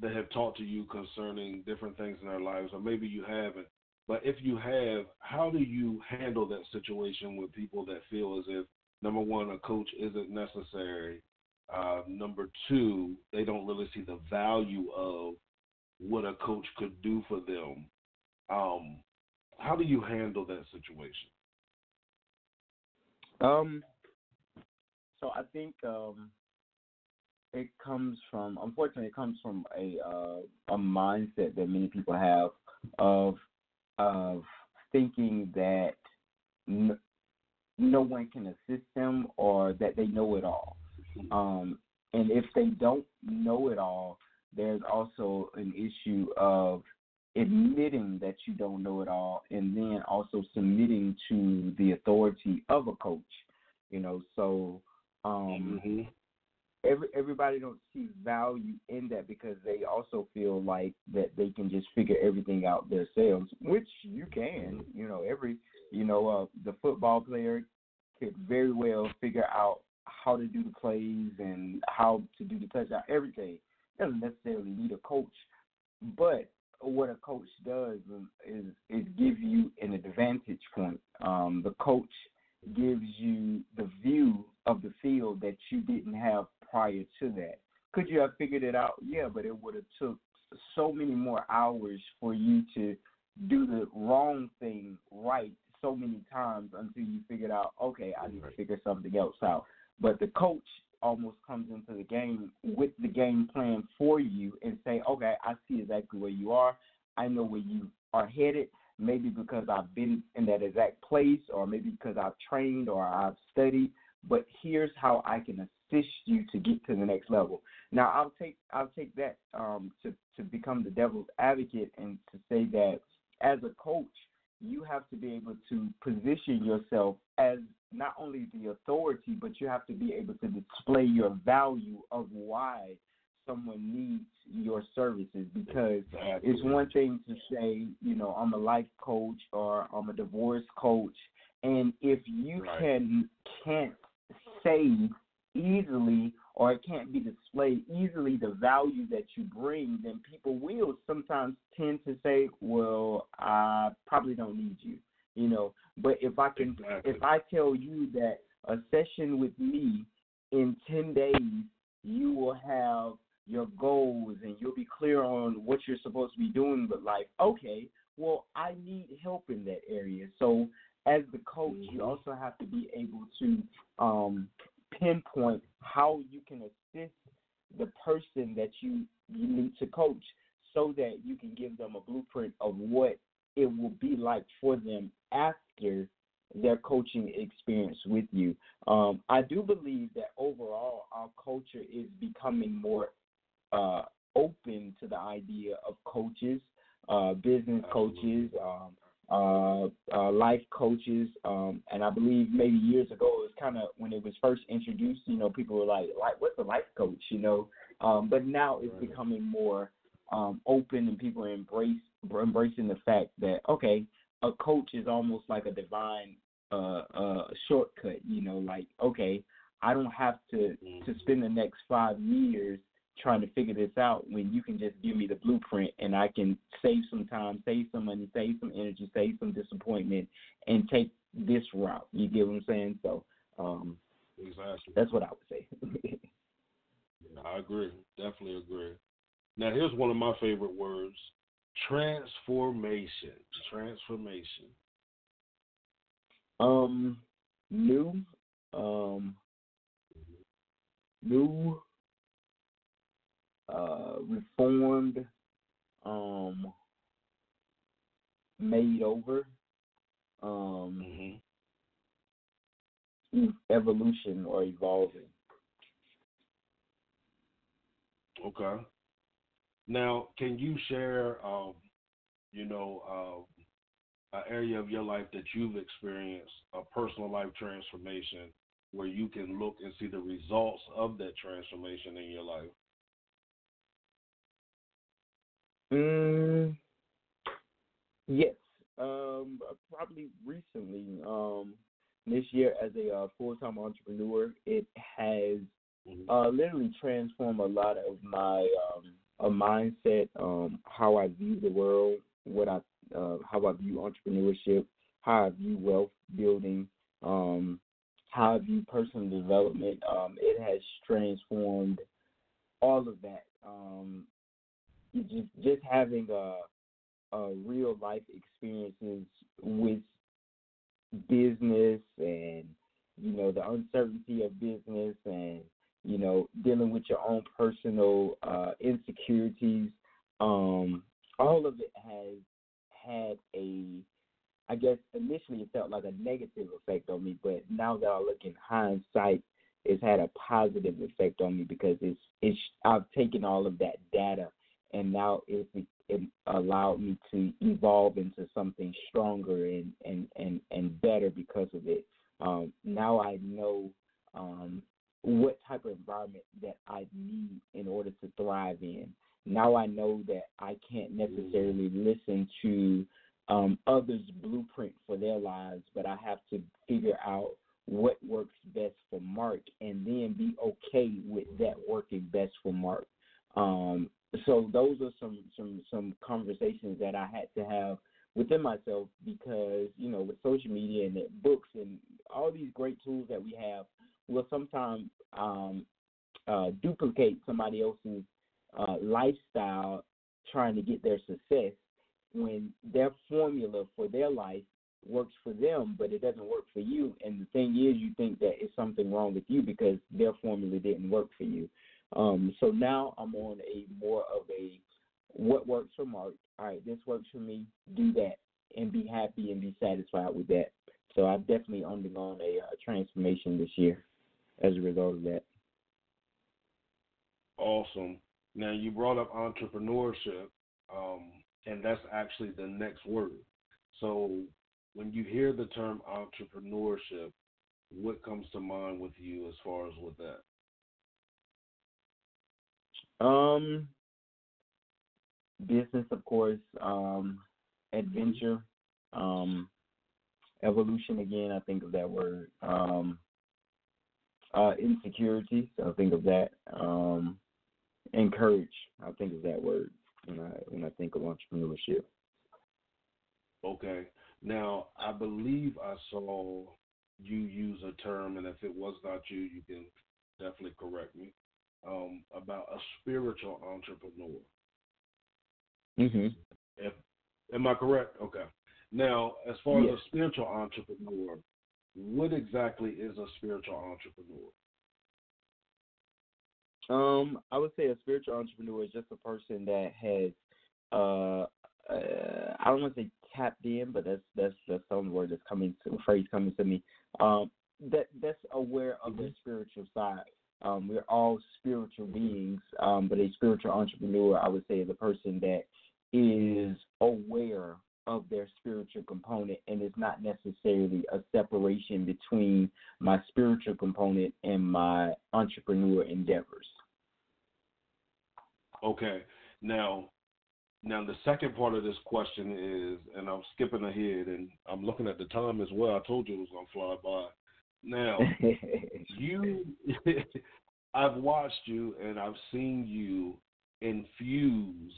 that have talked to you concerning different things in their lives, or maybe you haven't. But if you have, how do you handle that situation with people that feel as if number one, a coach isn't necessary. Uh, number two, they don't really see the value of what a coach could do for them. Um, how do you handle that situation? Um, so I think um, it comes from, unfortunately, it comes from a uh, a mindset that many people have of of thinking that no one can assist them or that they know it all. Um, and if they don't know it all, there's also an issue of admitting that you don't know it all, and then also submitting to the authority of a coach. You know, so um, hmm every everybody don't see value in that because they also feel like that they can just figure everything out themselves, which you can. You know, every you know uh, the football player could very well figure out how to do the plays and how to do the touchdown. Everything doesn't necessarily need a coach, but what a coach does is is give you an advantage point. Um, the coach gives you the view of the field that you didn't have prior to that. Could you have figured it out? Yeah, but it would have took so many more hours for you to do the wrong thing right so many times until you figured out, okay, I need to figure something else out. But the coach almost comes into the game with the game plan for you and say, okay, I see exactly where you are. I know where you are headed. Maybe because I've been in that exact place, or maybe because I've trained or I've studied. But here's how I can assist you to get to the next level. Now, I'll take I'll take that um, to to become the devil's advocate and to say that as a coach, you have to be able to position yourself as not only the authority, but you have to be able to display your value of why someone needs your services because it's one thing to say, you know, I'm a life coach or I'm a divorce coach, and if you Right. can can't say easily or it can't be displayed easily the value that you bring, then people will sometimes tend to say, "Well, I probably don't need you," you know. But if I can, Exactly. if I tell you that a session with me in ten days, you will have your goals and you'll be clear on what you're supposed to be doing with life. Okay, well, I need help in that area. So, as the coach, you Mhm. also have to be able to um, pinpoint how you can assist the person that you you need to coach, so that you can give them a blueprint of what it will be like for them after their coaching experience with you. Um, I do believe that overall our culture is becoming more uh, open to the idea of coaches, uh, business coaches, um, uh, uh, life coaches, um, and I believe maybe years ago it was kind of when it was first introduced. You know, people were like, "Like, what's a life coach?" You know, um, but now it's Right. becoming more um, open, and people are embrace embracing the fact that okay, a coach is almost like a divine uh, uh, shortcut. You know, like okay, I don't have to to Mhm. spend the next five years trying to figure this out when you can just give me the blueprint and I can save some time, save some money, save some energy, save some disappointment, and take this route. You get what I'm saying? So um, Exactly. that's what I would say. I agree. Definitely agree. Now, here's one of my favorite words transformation. Transformation. um, new, um, new, uh, reformed, um, made over, um, hmm evolution or evolving. Okay. Now, can you share, um, you know, uh, an area of your life that you've experienced a personal life transformation where you can look and see the results of that transformation in your life? Mm, yes. Um, probably recently. Um, this year as a uh, full-time entrepreneur, it has Mhm. uh, literally transformed a lot of my um, a mindset, um, how I view the world, what I uh, how I view entrepreneurship, how I view wealth building, um, how I view personal development. Um, it has transformed all of that. Um, just just having a, a real life experiences with business and you know the uncertainty of business and you know dealing with your own personal uh, insecurities. Um, all of it has had a I guess initially it felt like a negative effect on me, but now that I look in hindsight, it's had a positive effect on me because it's it's I've taken all of that data and now it it allowed me to evolve into something stronger and and and and better because of it. Um, now I know um, what type of environment that I need in order to thrive in. Now I know that I can't necessarily listen to um, others' blueprint for their lives, but I have to figure out what works best for Marc and then be okay with that working best for Marc. Um, so those are some some some conversations that I had to have within myself because you know with social media and books and all these great tools that we have will sometimes um, uh, duplicate somebody else's uh, lifestyle trying to get their success when their formula for their life works for them, but it doesn't work for you. And the thing is, you think that it's something wrong with you because their formula didn't work for you. Um, so now I'm on a more of a what works for Marc. All right, this works for me. Do that and be happy and be satisfied with that. So I've definitely undergone a, uh transformation this year as a result of that. Awesome. Now you brought up entrepreneurship, um, and that's actually the next word. So when you hear the term entrepreneurship, what comes to mind with you as far as with that? Um, business, of course, um, adventure, um, evolution. Again, I think of that word. Um, uh, insecurity. So I think of that. Um, encourage. I think of that word when I when I think of entrepreneurship. Okay. Now, I believe I saw you use a term, and if it was not you, you can definitely correct me, um, about a spiritual entrepreneur. hmm If, am I correct? Okay. Now, as far as a spiritual entrepreneur, what exactly is a spiritual entrepreneur? Um, I would say a spiritual entrepreneur is just a person that has uh, uh I don't want to say tapped in, but that's that's that's some word that's coming to phrase coming to me. Um, that that's aware of their spiritual side. Um, we're all spiritual beings, um, but a spiritual entrepreneur, I would say, is a person that is aware of their spiritual component and it's not necessarily a separation between my spiritual component and my entrepreneur endeavors. Okay. Now, now the second part of this question is, and I'm skipping ahead, and I'm looking at the time as well. I told you it was gonna fly by. Now, you, I've watched you, and I've seen you infuse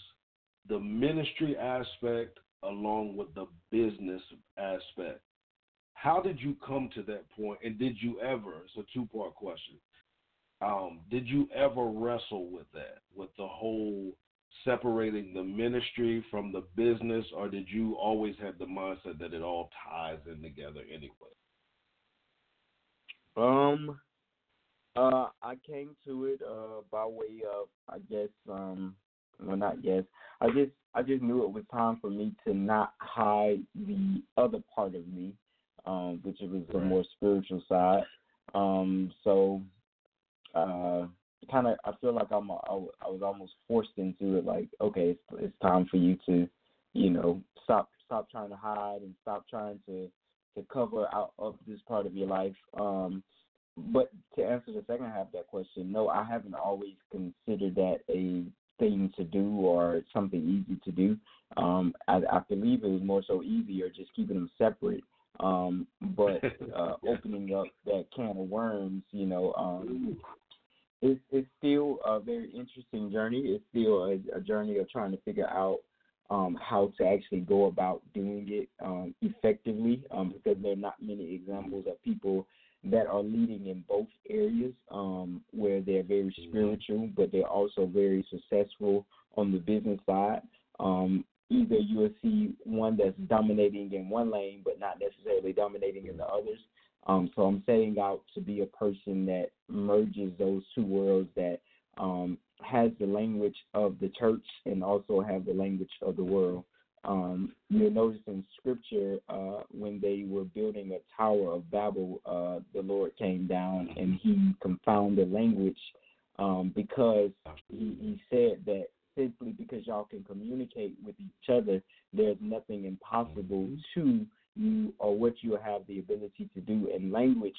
the ministry aspect along with the business aspect. How did you come to that point, and did you ever? It's a two-part question. Um, did you ever wrestle with that, with the whole separating the ministry from the business, or did you always have the mindset that it all ties in together anyway? Um, uh, I came to it uh by way of I guess um, well not guess I just I just knew it was time for me to not hide the other part of me, um, which was the more spiritual side. Um, so uh, kind of I feel like I'm a, I was almost forced into it. Like okay, it's, it's time for you to, you know, stop stop trying to hide and stop trying to to cover out of this part of your life. Um, but to answer the second half of that question, no, I haven't always considered that a thing to do or something easy to do. Um, I, I believe it was more so easier just keeping them separate. Um, but uh, opening up that can of worms, you know, um, it's it's still a very interesting journey. It's still a, a journey of trying to figure out um, how to actually go about doing it um, effectively um, because there are not many examples of people that are leading in both areas um, where they're very spiritual, but they're also very successful on the business side. Um, either you will see one that's dominating in one lane, but not necessarily dominating in the others. Um, so I'm setting out to be a person that merges those two worlds that um, has the language of the church and also have the language of the world. Um, you'll notice in scripture uh, when they were building a tower of Babel, uh, the Lord came down and he confounded language um, because he, he said that simply because y'all can communicate with each other, there's nothing impossible to you or what you have the ability to do. And language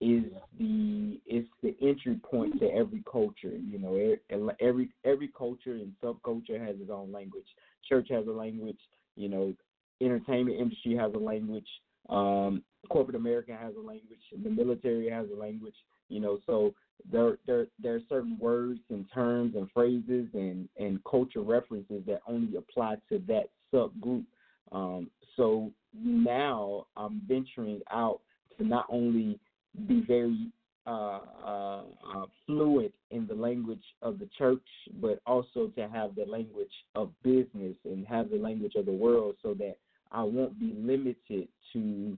is the it's the entry point to every culture. You know, every every culture and subculture has its own language. Church has a language. You know, entertainment industry has a language. Um, corporate America has a language. The military has a language. You know, so there there there are certain words and terms and phrases and and culture references that only apply to that subgroup. Um, so now I'm venturing out to not only be very uh, uh, uh, fluent in the language of the church, but also to have the language of business and have the language of the world, so that I won't be limited to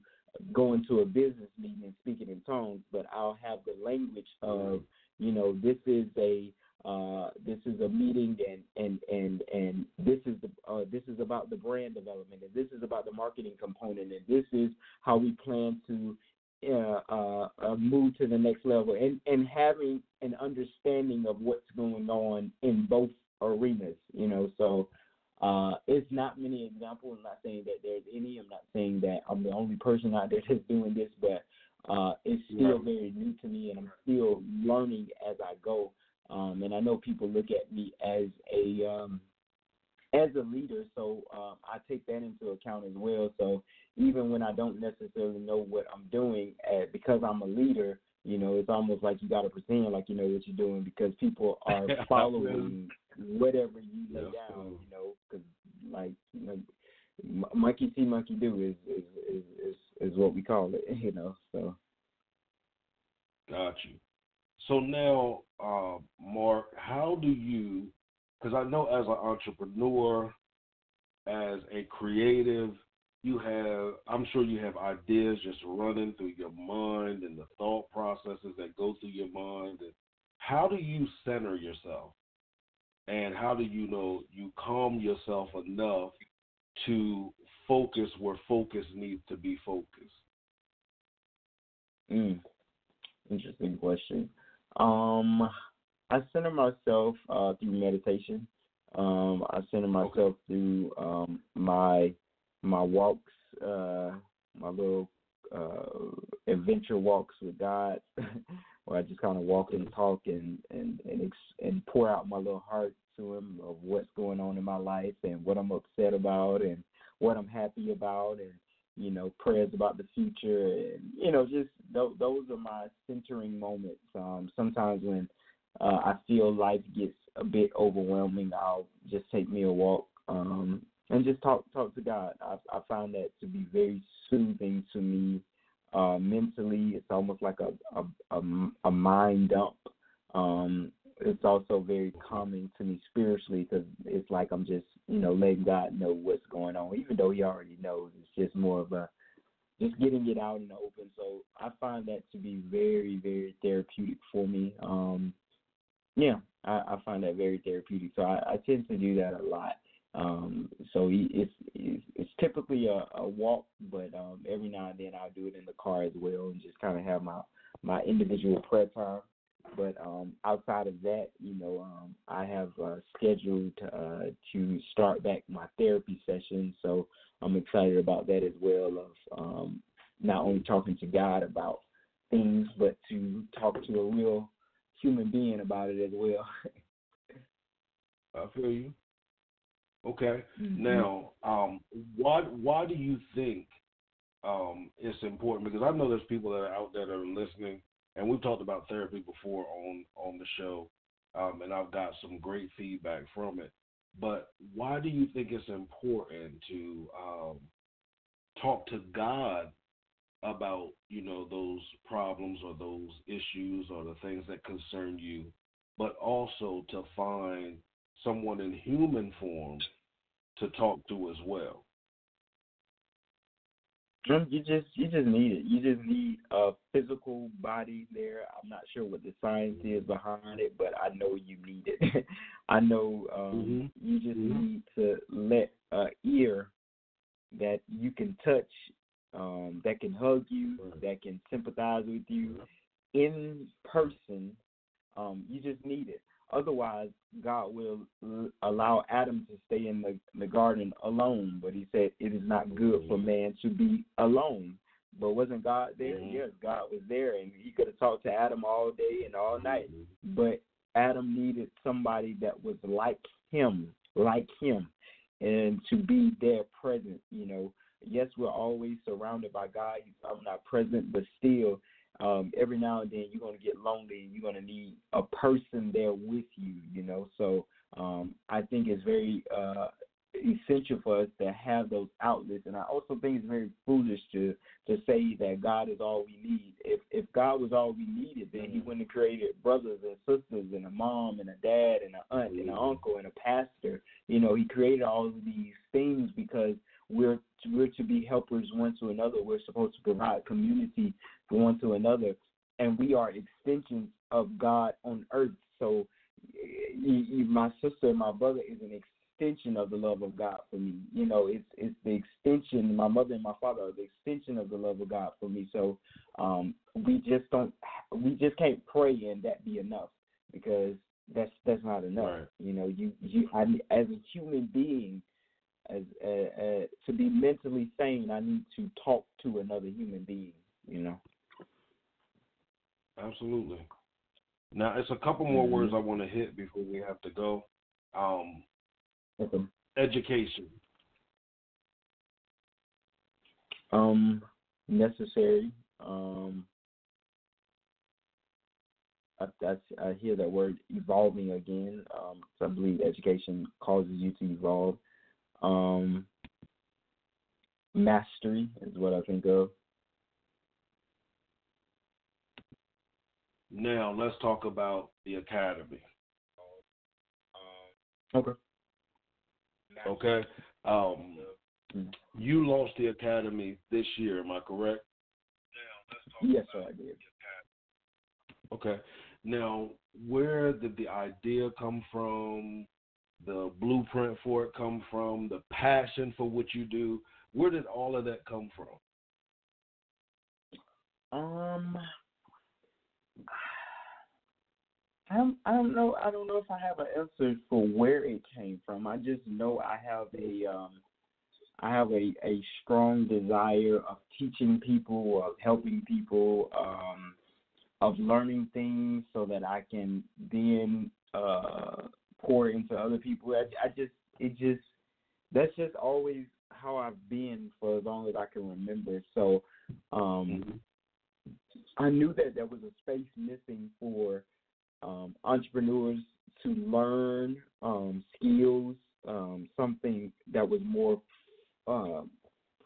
going to a business meeting and speaking in tongues, but I'll have the language of, you know, this is a uh, this is a meeting and and and and this is the uh, this is about the brand development and this is about the marketing component and this is how we plan to uh, uh, uh, move to the next level and and having an understanding of what's going on in both arenas you know? So uh it's not many examples. I'm not saying that there's any. I'm not saying that i'm the only person out there that's doing this but uh it's still very new to me and i'm still learning as i go. Um and i know people look at me as a um as a leader so um i take that into account as well so even when I don't necessarily know what I'm doing, uh, because I'm a leader, you know, it's almost like you got to pretend like you know what you're doing because people are following whatever you lay Yes, down, you know, because like you know, monkey see, monkey do is is, is is is what we call it, you know. So Got you. So now, uh, Marc, how do you? Because I know as an entrepreneur, as a creative, you have. I'm sure you have ideas just running through your mind and the thought processes that go through your mind. And how do you center yourself? And how do you know you calm yourself enough to focus where focus needs to be focused? Mm. Interesting question. Um, I center myself uh, through meditation. Um, I center myself through um, my my walks, uh, my little uh, adventure walks with God, where I just kind of walk and talk and and and, ex- and pour out my little heart to Him of what's going on in my life and what I'm upset about and what I'm happy about and you know, prayers about the future, and you know, just th- those are my centering moments. Um, sometimes when uh, I feel life gets a bit overwhelming, I'll just take me a walk um, and just talk talk to God. I, I find that to be very soothing to me uh, mentally. It's almost like a a, a, a mind dump. Um, it's also very calming to me spiritually because it's like I'm just you know letting God know what's going on, even though He already knows. It's just more of a just getting it out in the open. So I find that to be very very therapeutic for me. Um, yeah, I, I find that very therapeutic. So I, I tend to do that a lot. Um, so it's, it's typically a, a walk, but um, every now and then I'll do it in the car as well, and just kind of have my my individual prayer time. But um, outside of that, you know, um, I have uh, scheduled uh, to start back my therapy session, so I'm excited about that as well. Of um, not only talking to God about things, but to talk to a real human being about it as well. I feel you. Okay. Mm-hmm. Now, um, why why do you think um, it's important? Because I know there's people that are out there that are listening, and we've talked about therapy before on on the show, um, and I've got some great feedback from it. But why do you think it's important to um, talk to God about you know those problems or those issues or the things that concern you, but also to find someone in human form to talk to as well. You just you just need it. You just need a physical body there. I'm not sure what the science is behind it, but I know you need it. I know um, Mhm. you just Mhm. need to let a ear that you can touch, um, that can hug you, that can sympathize with you in person. Um, you just need it. Otherwise, God will l- allow Adam to stay in the, the garden alone. But he said it is not good for man to be alone. But wasn't God there? Mhm. Yes, God was there, and he could have talked to Adam all day and all night. But Adam needed somebody that was like him, like him, and to be there present. You know, yes, we're always surrounded by God. He's I'm not present, but still, um, every now and then you're going to get lonely and you're going to need a person there with you, you know. So um, I think it's very uh, essential for us to have those outlets. And I also think it's very foolish to to say that God is all we need. If if God was all we needed, then He wouldn't have created brothers and sisters and a mom and a dad and an aunt and an uncle and a pastor. You know, He created all of these things because we're we're to be helpers one to another. We're supposed to provide community for one to another, and we are extensions of God on earth. So, my sister and my brother is an extension of the love of God for me. You know, it's it's the extension. My mother and my father are the extension of the love of God for me. So, um, we just don't we just can't pray and that be enough because that's that's not enough. Right. You know, you you I, as a human being as uh, uh, to be mentally sane, I need to talk to another human being. You know. Absolutely. Now, it's a couple more words I want to hit before we have to go. Um, Okay. education. Um, necessary. Um, I, I, I hear that word evolving again. Um, so I believe education causes you to evolve. Um, mastery is what I think of. Now, let's talk about the academy. Okay. Okay. Um, Mhm. you launched the academy this year. Am I correct? Yes, sir, I did. Okay. Now, where did the idea come from? The blueprint for it come from? The passion for what you do? Where did all of that come from? Um, I don't, I don't know. I don't know if I have an answer for where it came from. I just know I have a um, I have a a strong desire of teaching people, of helping people, um, of learning things so that I can then uh pour into other people. I, I just it just that's just always how I've been for as long as I can remember. So um I knew that there was a space missing for um, entrepreneurs to learn um, skills, um, something that was more uh,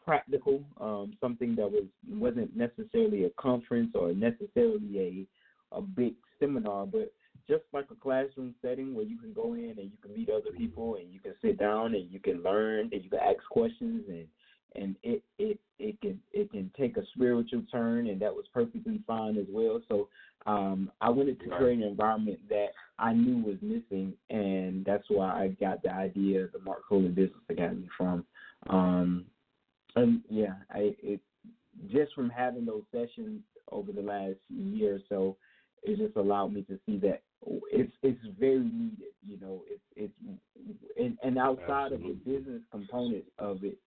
practical, um, something that was wasn't necessarily a conference or necessarily a a big seminar, but just like a classroom setting where you can go in and you can meet other people and you can sit down and you can learn and you can ask questions and and it it it can it can take a spiritual turn and that was perfectly fine as well. So um I wanted to create an environment that I knew was missing and that's why I got the idea of the Marc Coley Business Academy from. Um and yeah, I it just from having those sessions over the last year or so, it just allowed me to see that it's it's very needed. You know, it's it's and, and outside of the business component of it,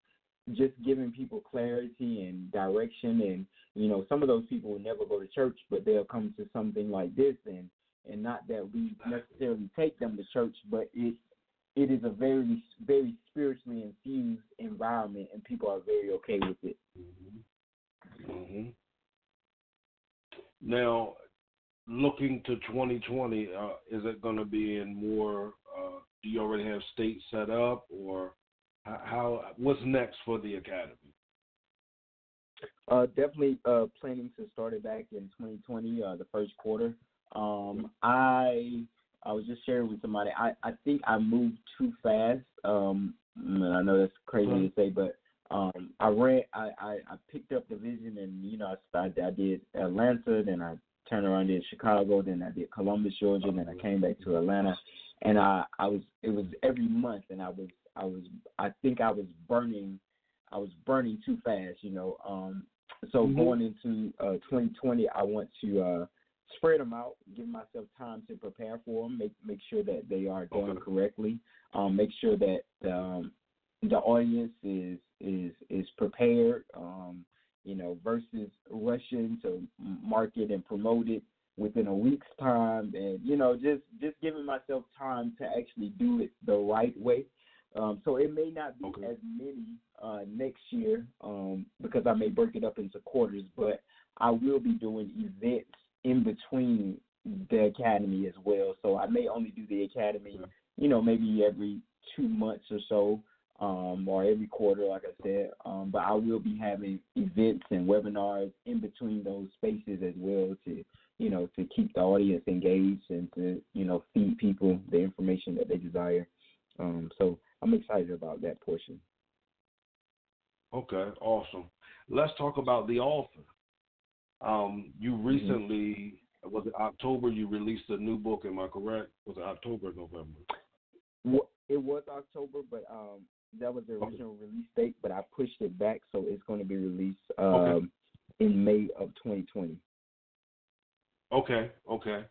just giving people clarity and direction and you know some of those people will never go to church but they'll come to something like this and and not that we necessarily take them to church but it it is a very very spiritually infused environment and people are very okay with it. Hmm Now, looking to 2020, uh, is it going to be in more? Uh, do you already have states set up, or how? What's next for the academy? Uh, definitely uh, planning to start it back in 2020, uh, the first quarter. Um, I I was just sharing with somebody. I, I think I moved too fast. Um, and I know that's crazy to say, but um, I ran. I, I, I picked up the vision, and you know, I started. I did Atlanta, then I turned around did Chicago, then I did Columbus, Georgia, and then I came back to Atlanta, and I I was it was every month, and I was I was I think I was burning I was burning too fast, you know. Um, so Mhm. going into uh, 2020, I want to uh, spread them out, give myself time to prepare for them, make make sure that they are done Okay. correctly, um, make sure that um, the audience is is is prepared. Um, you know, versus rushing to market and promote it within a week's time, and you know, just just giving myself time to actually do it the right way. Um, so it may not be Okay. as many uh, next year um, because I may break it up into quarters, but I will be doing events in between the academy as well. So I may only do the academy, you know, maybe every two months or so, um, or every quarter, like I said. Um, but I will be having events and webinars in between those spaces as well to, you know, to keep the audience engaged and to, you know, feed people the information that they desire. Um, so I'm excited about that portion. Okay, awesome. Let's talk about the author. Um, you Mm-hmm. recently was it October? You released a new book. Am I correct? Was it October, or November? It was October, but um, that was the original release date. But I pushed it back, so it's going to be released um, Okay. in May of 2020. Okay, okay.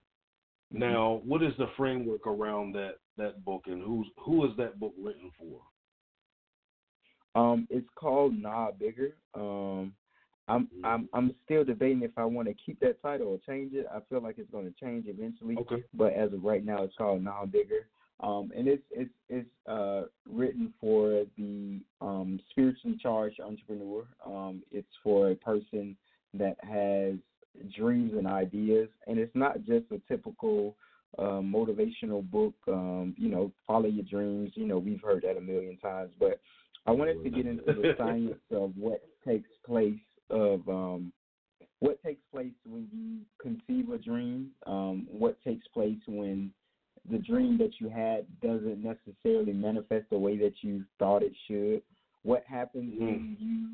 Now, what is the framework around that that book, and who's who is that book written for? Um, it's called Nah Bigger. Um, I'm Mm-hmm. I'm I'm still debating if I want to keep that title or change it. I feel like it's going to change eventually. Okay. But as of right now, it's called Now Bigger. Um, and it's it's it's uh, written for the um, spiritually charged entrepreneur. Um, it's for a person that has dreams and ideas, and it's not just a typical uh, motivational book. Um, you know, follow your dreams. You know, we've heard that a million times, but I wanted to get into the science of what takes place of um, what takes place when you conceive a dream, um, what takes place when the dream that you had doesn't necessarily manifest the way that you thought it should. What happens when you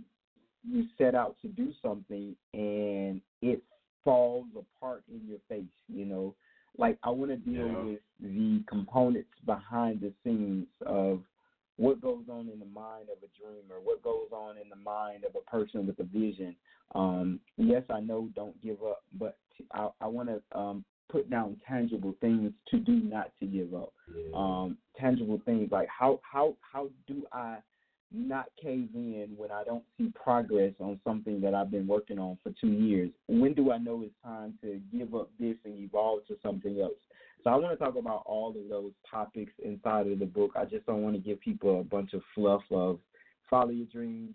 you set out to do something and it falls apart in your face, you know? Like I want to deal Yeah. with the components behind the scenes of what goes on in the mind of a dreamer, what goes on in the mind of a person with a vision. Um, yes, I know don't give up, but I, I want to um, put down tangible things to do not to give up. Um, tangible things like how how how do I not cave in when I don't see progress on something that I've been working on for two years? When do I know it's time to give up this and evolve to something else? So I want to talk about all of those topics inside of the book. I just don't want to give people a bunch of fluff of follow your dreams,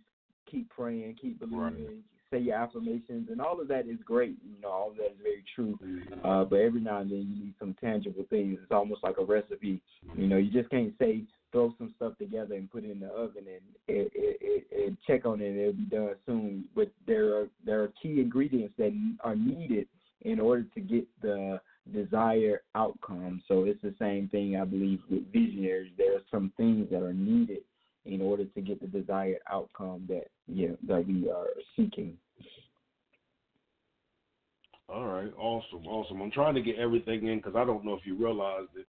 keep praying, keep believing, say your affirmations, and all of that is great. You know, all of that is very true. Uh, but every now and then you need some tangible things. It's almost like a recipe. You know, you just can't say throw some stuff together and put it in the oven and it, it, it, it check on it and it'll be done soon. But there are there are key ingredients that are needed in order to get the desired outcome. So it's the same thing I believe with visionaries. There are some things that are needed in order to get the desired outcome that yeah that we are seeking. All right, awesome, awesome. I'm trying to get everything in because I don't know if you realized it,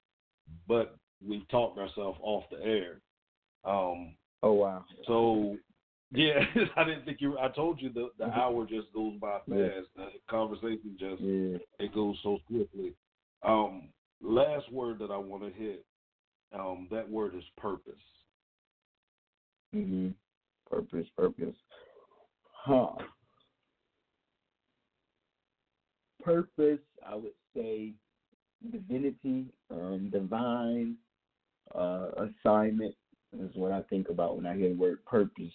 but we've talked ourselves off the air. Um, Oh wow. so yeah, I didn't think you. I told you the the hour just goes by fast. Yeah. The conversation just Yeah. it goes so swiftly. Um, last word that I want to hit. Um, that word is purpose. Hmm Purpose, purpose. Huh. Purpose, I would say divinity, um, divine, uh, assignment is what I think about when I hear the word purpose.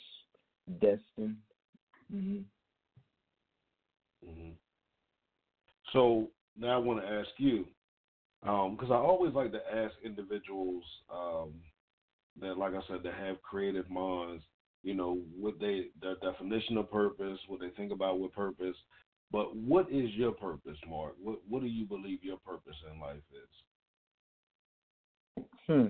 Destined. hmm hmm So now I want to ask you, because I always like to ask individuals um, that, like I said, that have creative minds. You know, what they their definition of purpose, what they think about with purpose. But what is your purpose, Marc? What What do you believe your purpose in life is? Hmm.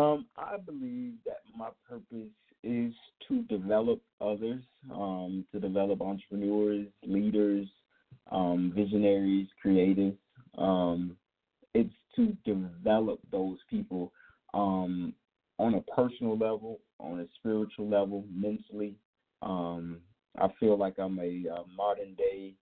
Um, I believe that my purpose is to develop others, um, to develop entrepreneurs, leaders, um, visionaries, creatives. Um, it's to develop those people um, on a personal level, on a spiritual level, mentally. Um, I feel like I'm a, uh modern day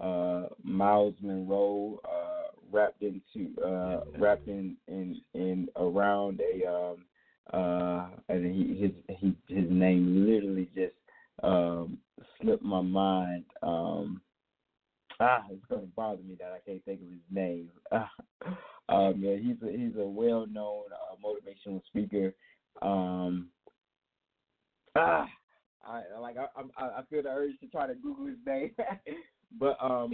uh, Myles Munroe uh, wrapped into uh, wrapped in, in in around a um, uh, and he his he his name literally just um, slipped my mind. Um, ah, it's gonna bother me that I can't think of his name. Um, yeah, he's a he's a well known uh, motivational speaker. Um, ah, I like I, I I feel the urge to try to Google his name, but um,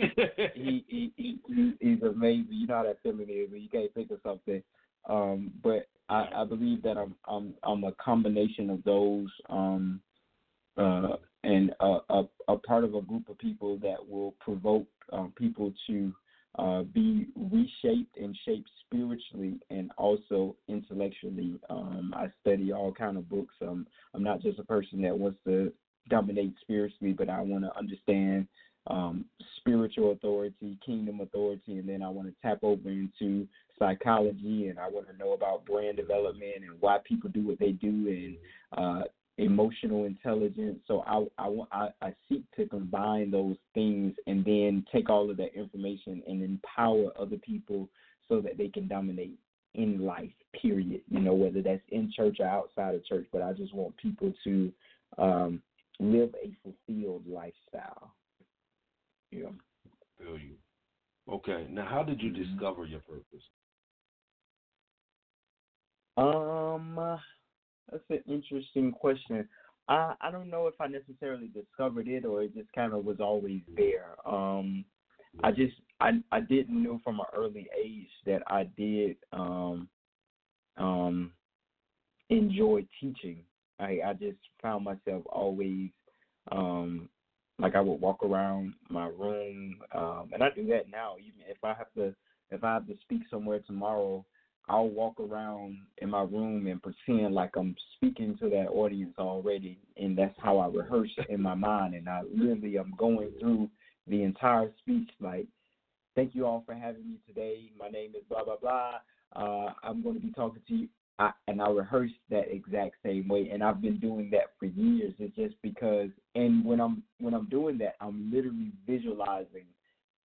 he, he he he- he's amazing. You know how that feeling is when you can't think of something. Um, but I, I believe that I'm I'm I'm a combination of those um uh and a, a a part of a group of people that will provoke um, people to uh, be reshaped and shaped spiritually and also intellectually. Um, I study all kind of books. Um, I'm not just a person that wants to dominate spiritually, but I want to understand um, spiritual authority, kingdom authority, and then I want to tap over into psychology and I want to know about brand development and why people do what they do and uh, emotional intelligence. So I, I, I, seek to combine those things and then take all of that information and empower other people so that they can dominate in life, period. You know, whether that's in church or outside of church, but I just want people to um, live a fulfilled lifestyle. Yeah. Feel you. Okay. Now, how did you Mm-hmm. discover your purpose? Um, that's an interesting question. I I don't know if I necessarily discovered it or it just kind of was always there. Um, I just I I didn't know from an early age that I did um um enjoy teaching. I I just found myself always um like I would walk around my room um and I do that now even if I have to if I have to speak somewhere tomorrow I'll walk around in my room and pretend like I'm speaking to that audience already, and that's how I rehearse in my mind. And I literally am going through the entire speech like, "Thank you all for having me today. My name is blah blah blah. Uh, I'm going to be talking to you." I, and I rehearse that exact same way, and I've been doing that for years. It's just because, and when I'm when I'm doing that, I'm literally visualizing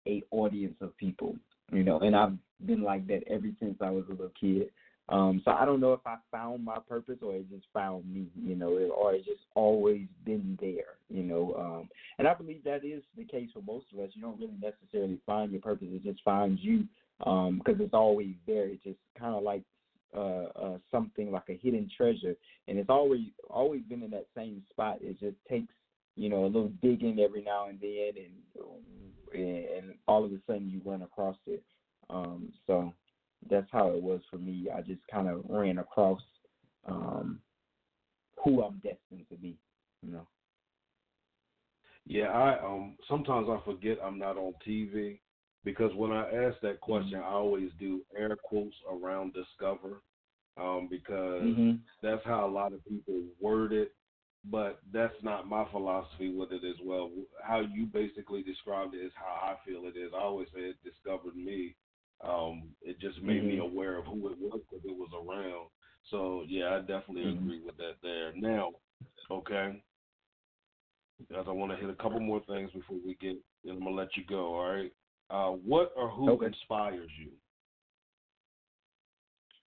a audience of people, you know, and I've been like that ever since I was a little kid. Um, so I don't know if I found my purpose or it just found me, you know, or it's just always been there, you know. Um, and I believe that is the case for most of us. You don't really necessarily find your purpose; it just finds you because it's always there. It's just kind of like uh, uh, something like a hidden treasure, and it's always always been in that same spot. It just takes you know a little digging every now and then, and and all of a sudden you run across it. Um, so that's how it was for me. I just kind of ran across um, who I'm destined to be. You know. Yeah, I um sometimes I forget I'm not on TV because when I ask that question, I always do air quotes around discover, um because hmm that's how a lot of people word it, but that's not my philosophy with it as well. How you basically described it is how I feel it is. I always say it discovered me. Um, it just made me Mhm. aware of who it was because it was around. So yeah, I definitely Mhm. agree with that there. Now, okay, because I want to hit a couple more things before we get. Then I'm gonna let you go. All right. Uh, what or who Okay. inspires you?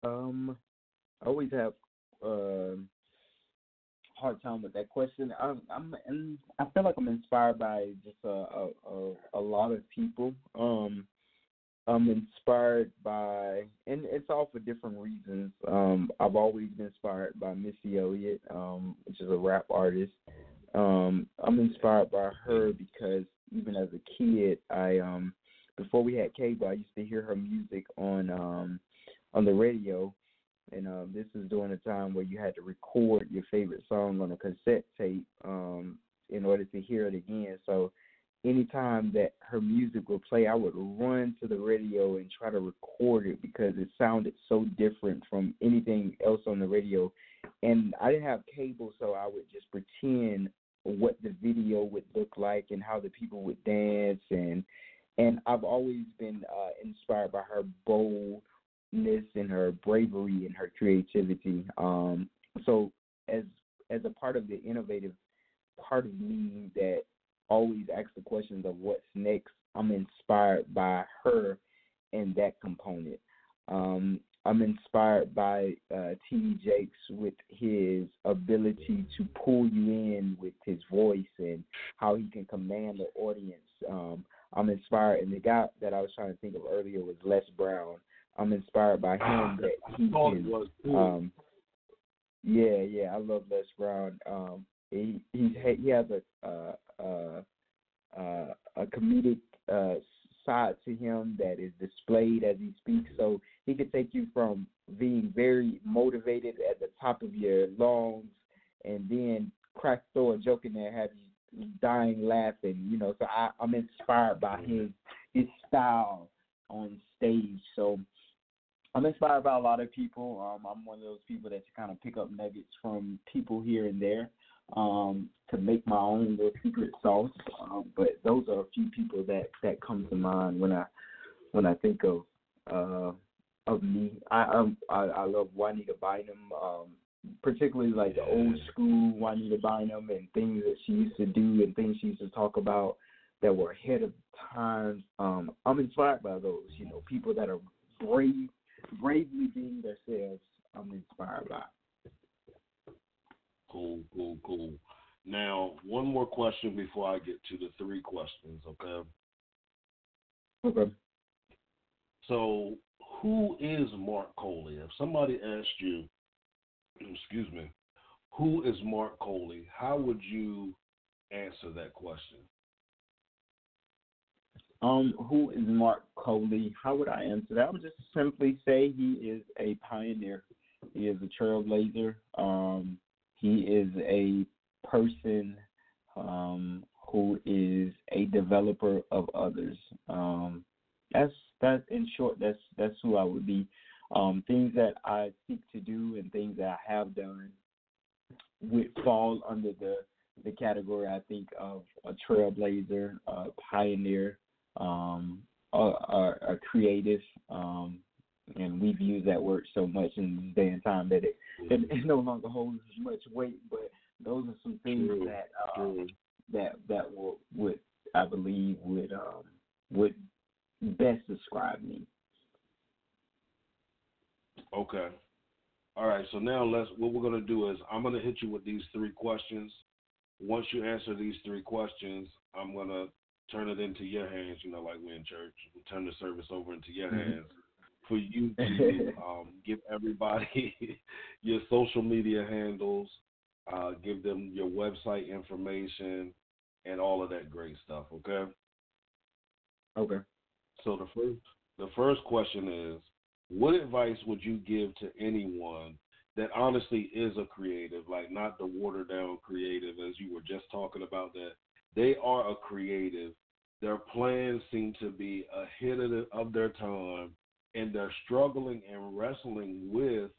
Um, I always have um hard time with that question. I'm, I'm, I feel like I'm inspired by just a, a, a, a lot of people. Um, I'm inspired by, and it's all for different reasons. Um, I've always been inspired by Missy Elliott, um, which is a rap artist. Um, I'm inspired by her because even as a kid, I um, before we had cable, I used to hear her music on um, on the radio, and um, this is during a time where you had to record your favorite song on a cassette tape um, in order to hear it again. So anytime that her music would play, I would run to the radio and try to record it because it sounded so different from anything else on the radio. And I didn't have cable, so I would just pretend what the video would look like and how the people would dance and and I've always been uh, inspired by her boldness and her bravery and her creativity. Um, so as as a part of the innovative part of me that always asks the questions of what's next, I'm inspired by her in that component. Um, I'm inspired by uh. Jakes with his ability to pull you in with his voice and how he can command the audience. Um, I'm inspired, and the guy that I was trying to think of earlier was Les Brown. I'm inspired by him that he thought can was um, yeah, yeah, I love Les Brown. Um, he he he has a uh, uh, uh, a comedic uh, side to him that is displayed as he speaks. So he could take you from being very motivated at the top of your lungs, and then crack throw a joke in there, have you dying laughing. You know, so I, I'm inspired by his his style on stage. So I'm inspired by a lot of people. Um, I'm one of those people that kind of pick up nuggets from people here and there um, to make my own little secret sauce. Um, but those are a few people that that come to mind when I when I think of uh, of me. I I, I love Juanita Bynum, um, particularly like the old school Juanita Bynum and things that she used to do and things she used to talk about that were ahead of times. Um, I'm inspired by those. You know, people that are brave bravely being themselves, I'm inspired by. Cool, cool, cool. Now, one more question before I get to the three questions, okay? Okay. So, who is Marc Coley? If somebody asked you, excuse me, who is Marc Coley? How would you answer that question? Um, who is Marc Coley? How would I answer that? I would just simply say he is a pioneer. He is a trailblazer. Um, he is a person um, who is a developer of others. Um, that's that's in short. That's that's who I would be. Um, things that I seek to do and things that I have done would fall under the the category I think of a trailblazer, a pioneer, um, a, a, a creative, um, and we've used that word so much in this day and time that it, it, it no longer holds as much weight. But those are some things True, that uh, true. that that will would I believe would um, would best describe me. Okay. All right. So now let's. What we're gonna do is I'm gonna hit you with these three questions. Once you answer these three questions, I'm gonna turn it into your hands. You know, like we're in church, turn the service over into your Mhm. hands for you to um, give everybody your social media handles, uh, give them your website information, and all of that great stuff. Okay. Okay. So the first the first question is, what advice would you give to anyone that honestly is a creative, like not the watered down creative as you were just talking about that they are a creative. Their plans seem to be ahead of, the, of their time, and they're struggling and wrestling with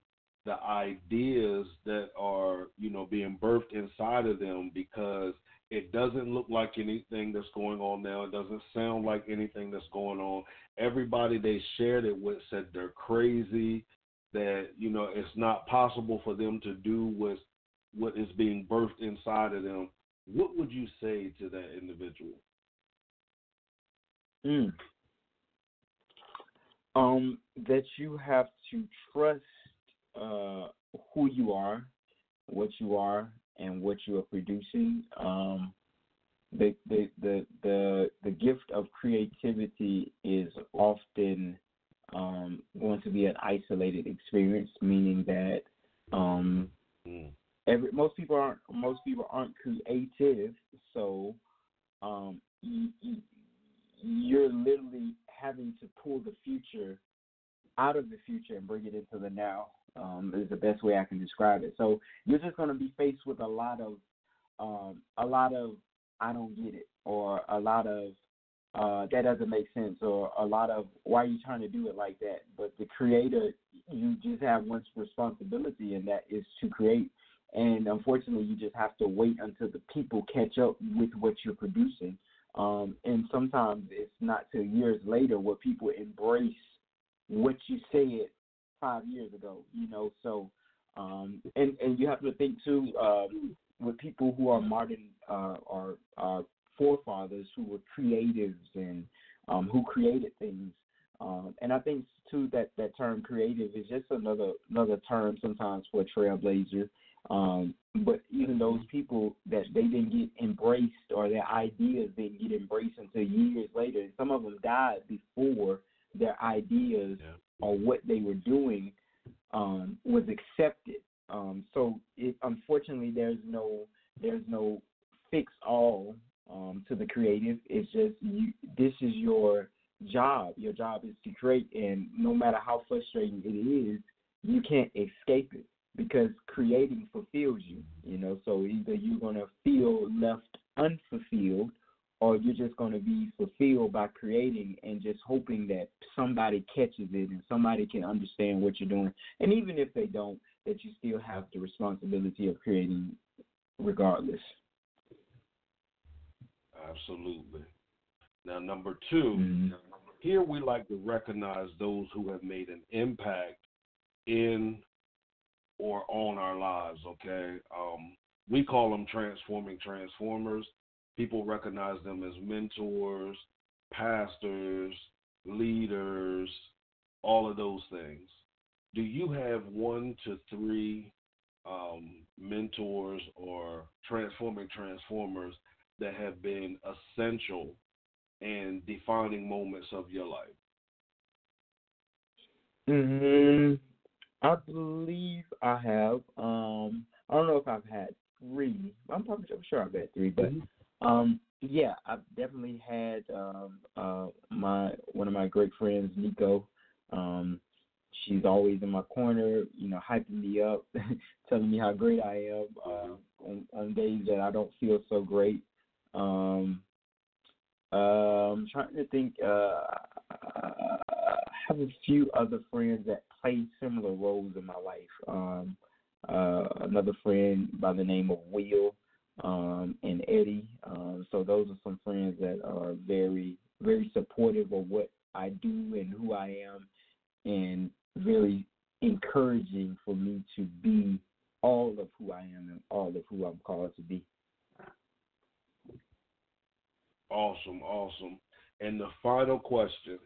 the ideas that are, you know, being birthed inside of them because it doesn't look like anything that's going on now. It doesn't sound like anything that's going on. Everybody they shared it with said they're crazy, that, you know, it's not possible for them to do what what is being birthed inside of them. What would you say to that individual? Mm. Um, that you have to trust uh, who you are, what you are, and what you are producing. Um, the, the the the the gift of creativity is often um, going to be an isolated experience, meaning that um, Mm. Every most people aren't most people aren't creative, so um, you, you, you're literally having to pull the future out of the future and bring it into the now. Um, is the best way I can describe it. So you're just going to be faced with a lot of um, a lot of I don't get it, or a lot of uh, that doesn't make sense, or a lot of why are you trying to do it like that? But the creator, you just have one responsibility, and that is to create. And unfortunately, you just have to wait until the people catch up with what you're producing. Um, and sometimes it's not till years later where people embrace what you said five years ago. You know, so um, and and you have to think too um, with people who are modern uh, or uh, forefathers who were creatives and um, who created things. Um, and I think too that that term creative is just another another term sometimes for a trailblazer. Um, but even those people that they didn't get embraced or their ideas didn't get embraced until years later, and some of them died before their ideas Yeah. or what they were doing um, was accepted. Um, so it, unfortunately, there's no there's no fix all um, to the creative. It's just you, this is your job. Your job is to create, and no matter how frustrating it is, you can't escape it because creating fulfills you. You know, so either you're gonna feel left unfulfilled, or you're just gonna be fulfilled by creating and just hoping that somebody catches it and somebody can understand what you're doing. And even if they don't, that you still have the responsibility of creating regardless. Absolutely. Now, number 2 Mhm. here we like to recognize those who have made an impact in or on our lives, okay? Um, we call them transforming transformers. People recognize them as mentors, pastors, leaders, all of those things. Do you have one to three um, mentors or transforming transformers that have been essential and defining moments of your life? hmm I believe I have. Um, I don't know if I've had three. I'm probably I'm sure I've had three, but um, yeah, I've definitely had um, uh, my one of my great friends, Nico. Um, she's always in my corner, you know, hyping me up, telling me how great I am uh, on, on days that I don't feel so great. Um, uh, I'm trying to think. Uh, I have a few other friends that play similar roles in my life. Um, uh, another friend by the name of Will um, and Eddie. Um, so those are some friends that are very, very supportive of what I do and who I am, and very encouraging for me to be all of who I am and all of who I'm called to be. Awesome, awesome. And the final question.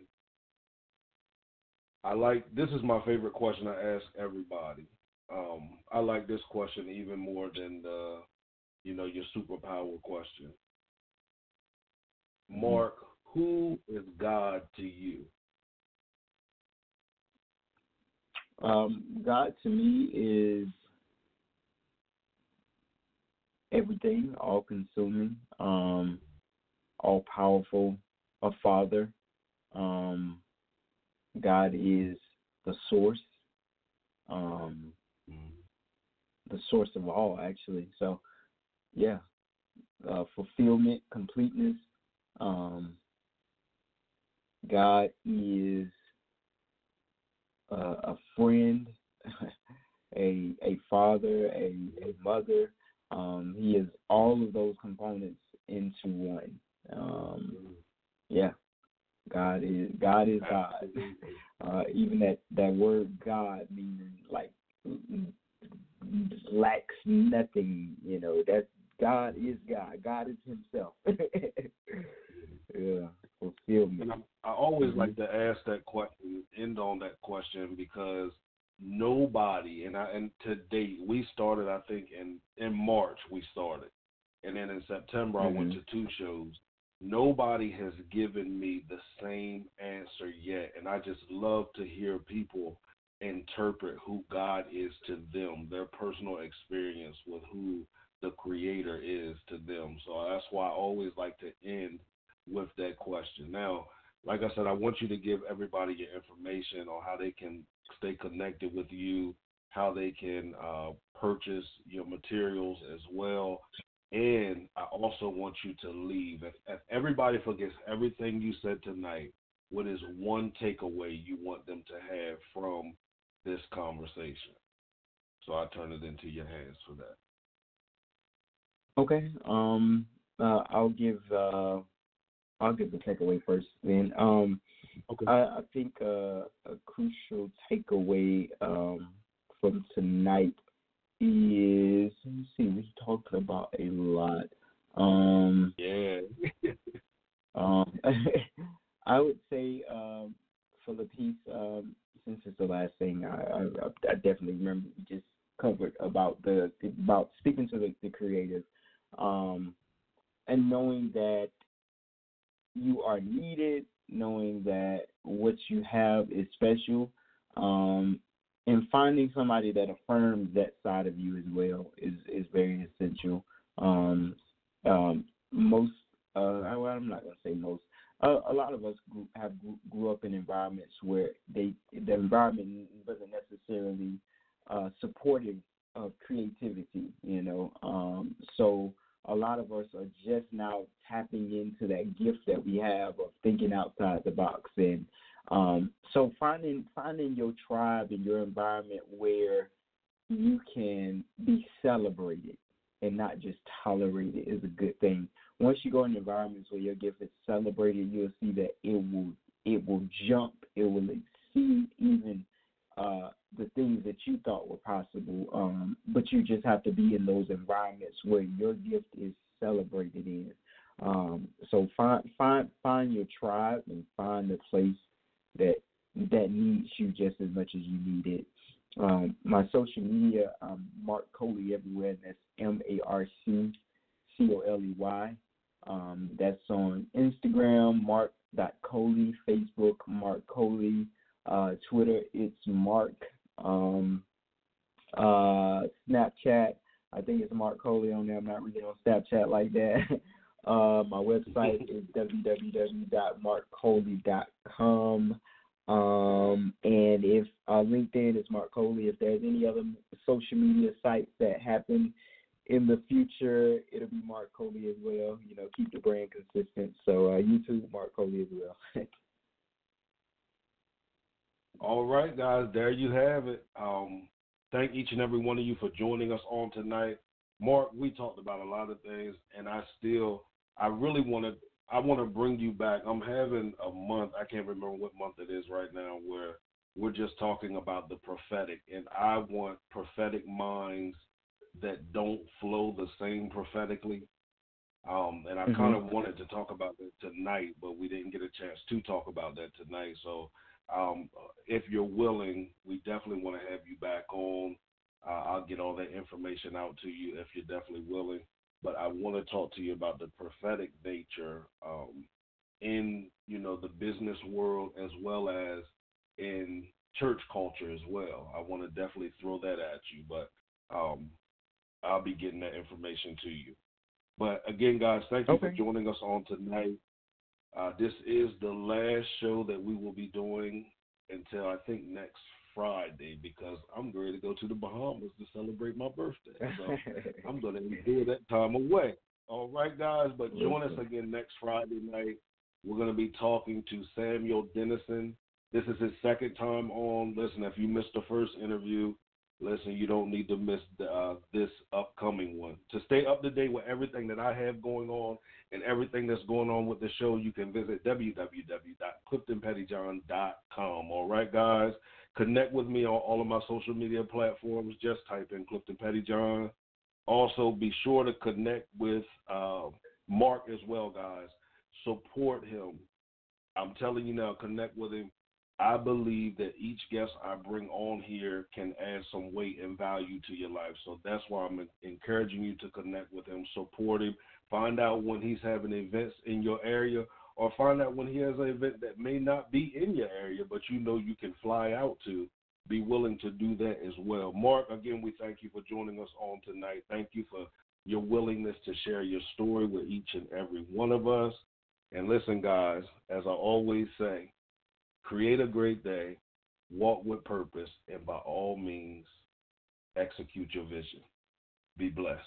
I like this is my favorite question I ask everybody. Um, I like this question even more than the, you know, your superpower question. Marc, who is God to you? Um, God to me is everything, all consuming, um, all powerful, a father. Um, God is the source, um, the source of all, actually. So, yeah, uh, fulfillment, completeness. Um, God is a, a friend, a a father, a, a mother. Um, he is all of those components into one. Um, yeah, God is God is God. Uh, even that that word God meaning like mm, mm, lacks nothing. You know that God is God. God is Himself. yeah, fulfillment. And I, I always like mm-hmm. to ask that question, end on that question because nobody, and I and to date we started, I think in in March we started, and then in September I went mm-hmm. to two shows. Nobody has given me the same answer yet, and I just love to hear people interpret who God is to them, their personal experience with who the Creator is to them. So that's why I always like to end with that question. Now, like I said, I want you to give everybody your information on how they can stay connected with you, how they can uh, purchase your materials as well. And I also want you to leave. If, if everybody forgets everything you said tonight, what is one takeaway you want them to have from this conversation? So I turn it into your hands for that. Okay. Um. Uh, I'll give. Uh, I'll give the takeaway first. Then. Um. Okay. I, I think uh, a crucial takeaway um, from tonight Yes, let me see. We talked about a lot. Um, yeah. um, I would say um, for the piece, um, since it's the last thing, I, I, I definitely remember we just covered about the about speaking to the, the creative, um, and knowing that you are needed, knowing that what you have is special, um, and finding somebody that affirms that side of you as well is is very essential. Um, um, most, uh, well, I'm not gonna say most. A lot of us grew, have grew, grew up in environments where they the environment wasn't necessarily uh, supportive of creativity. You know, um, so a lot of us are just now tapping into that gift that we have of thinking outside the box and um, so finding finding your tribe and your environment where you can be celebrated and not just tolerated is a good thing. Once you go in environments where your gift is celebrated, you'll see that it will it will jump, it will exceed even uh, the things that you thought were possible. Um, but you just have to be in those environments where your gift is celebrated in. Um, so find find find your tribe and find the place that that needs you just as much as you need it. Um, my social media, um, Marc Coley everywhere. That's M A R C C O L E Y. Um, that's on Instagram, Marc Coley, Facebook, Marc Coley, uh, Twitter, it's Marc. Um, uh, Snapchat, I think it's Marc Coley on there. I'm not really on Snapchat like that. Uh, my website is www.marccoley.com. Um, and if uh, LinkedIn is Marc Coley, if there's any other social media sites that happen in the future, it'll be Marc Coley as well. You know, keep the brand consistent. So uh, YouTube, Marc Coley as well. All right, guys, there you have it. Um, thank each and every one of you for joining us on tonight. Marc, we talked about a lot of things, and I still, I really want to, I want to bring you back. I'm having a month, I can't remember what month it is right now, where we're just talking about the prophetic, and I want prophetic minds that don't flow the same prophetically. Um, and I Mhm. kind of wanted to talk about that tonight, but we didn't get a chance to talk about that tonight. So um, if you're willing, we definitely want to have you back on. Uh, I'll get all that information out to you if you're definitely willing. But I want to talk to you about the prophetic nature um, in you know the business world as well as in church culture as well. I want to definitely throw that at you, but um, I'll be getting that information to you. But again, guys, thank you for joining us on tonight. Uh, this is the last show that we will be doing until I think next Friday because I'm going to go to the Bahamas to celebrate my birthday. So I'm going to enjoy that time away. All right, guys, but join us again next Friday night. We're going to be talking to Samuel Dennison. This is his second time on. Listen, if you missed the first interview, listen, you don't need to miss the, uh, this upcoming one. To stay up to date with everything that I have going on and everything that's going on with the show, you can visit www.cliftonpettyjohn.com. All right, guys? Connect with me on all of my social media platforms. Just type in Clifton Pettyjohn. Also, be sure to connect with uh, Marc as well, guys. Support him. I'm telling you now, connect with him. I believe that each guest I bring on here can add some weight and value to your life. So that's why I'm encouraging you to connect with him, support him, find out when he's having events in your area, or find out when he has an event that may not be in your area, but you know you can fly out to. Be willing to do that as well. Marc, again, we thank you for joining us on tonight. Thank you for your willingness to share your story with each and every one of us. And listen, guys, as I always say, create a great day, walk with purpose, and by all means, execute your vision. Be blessed.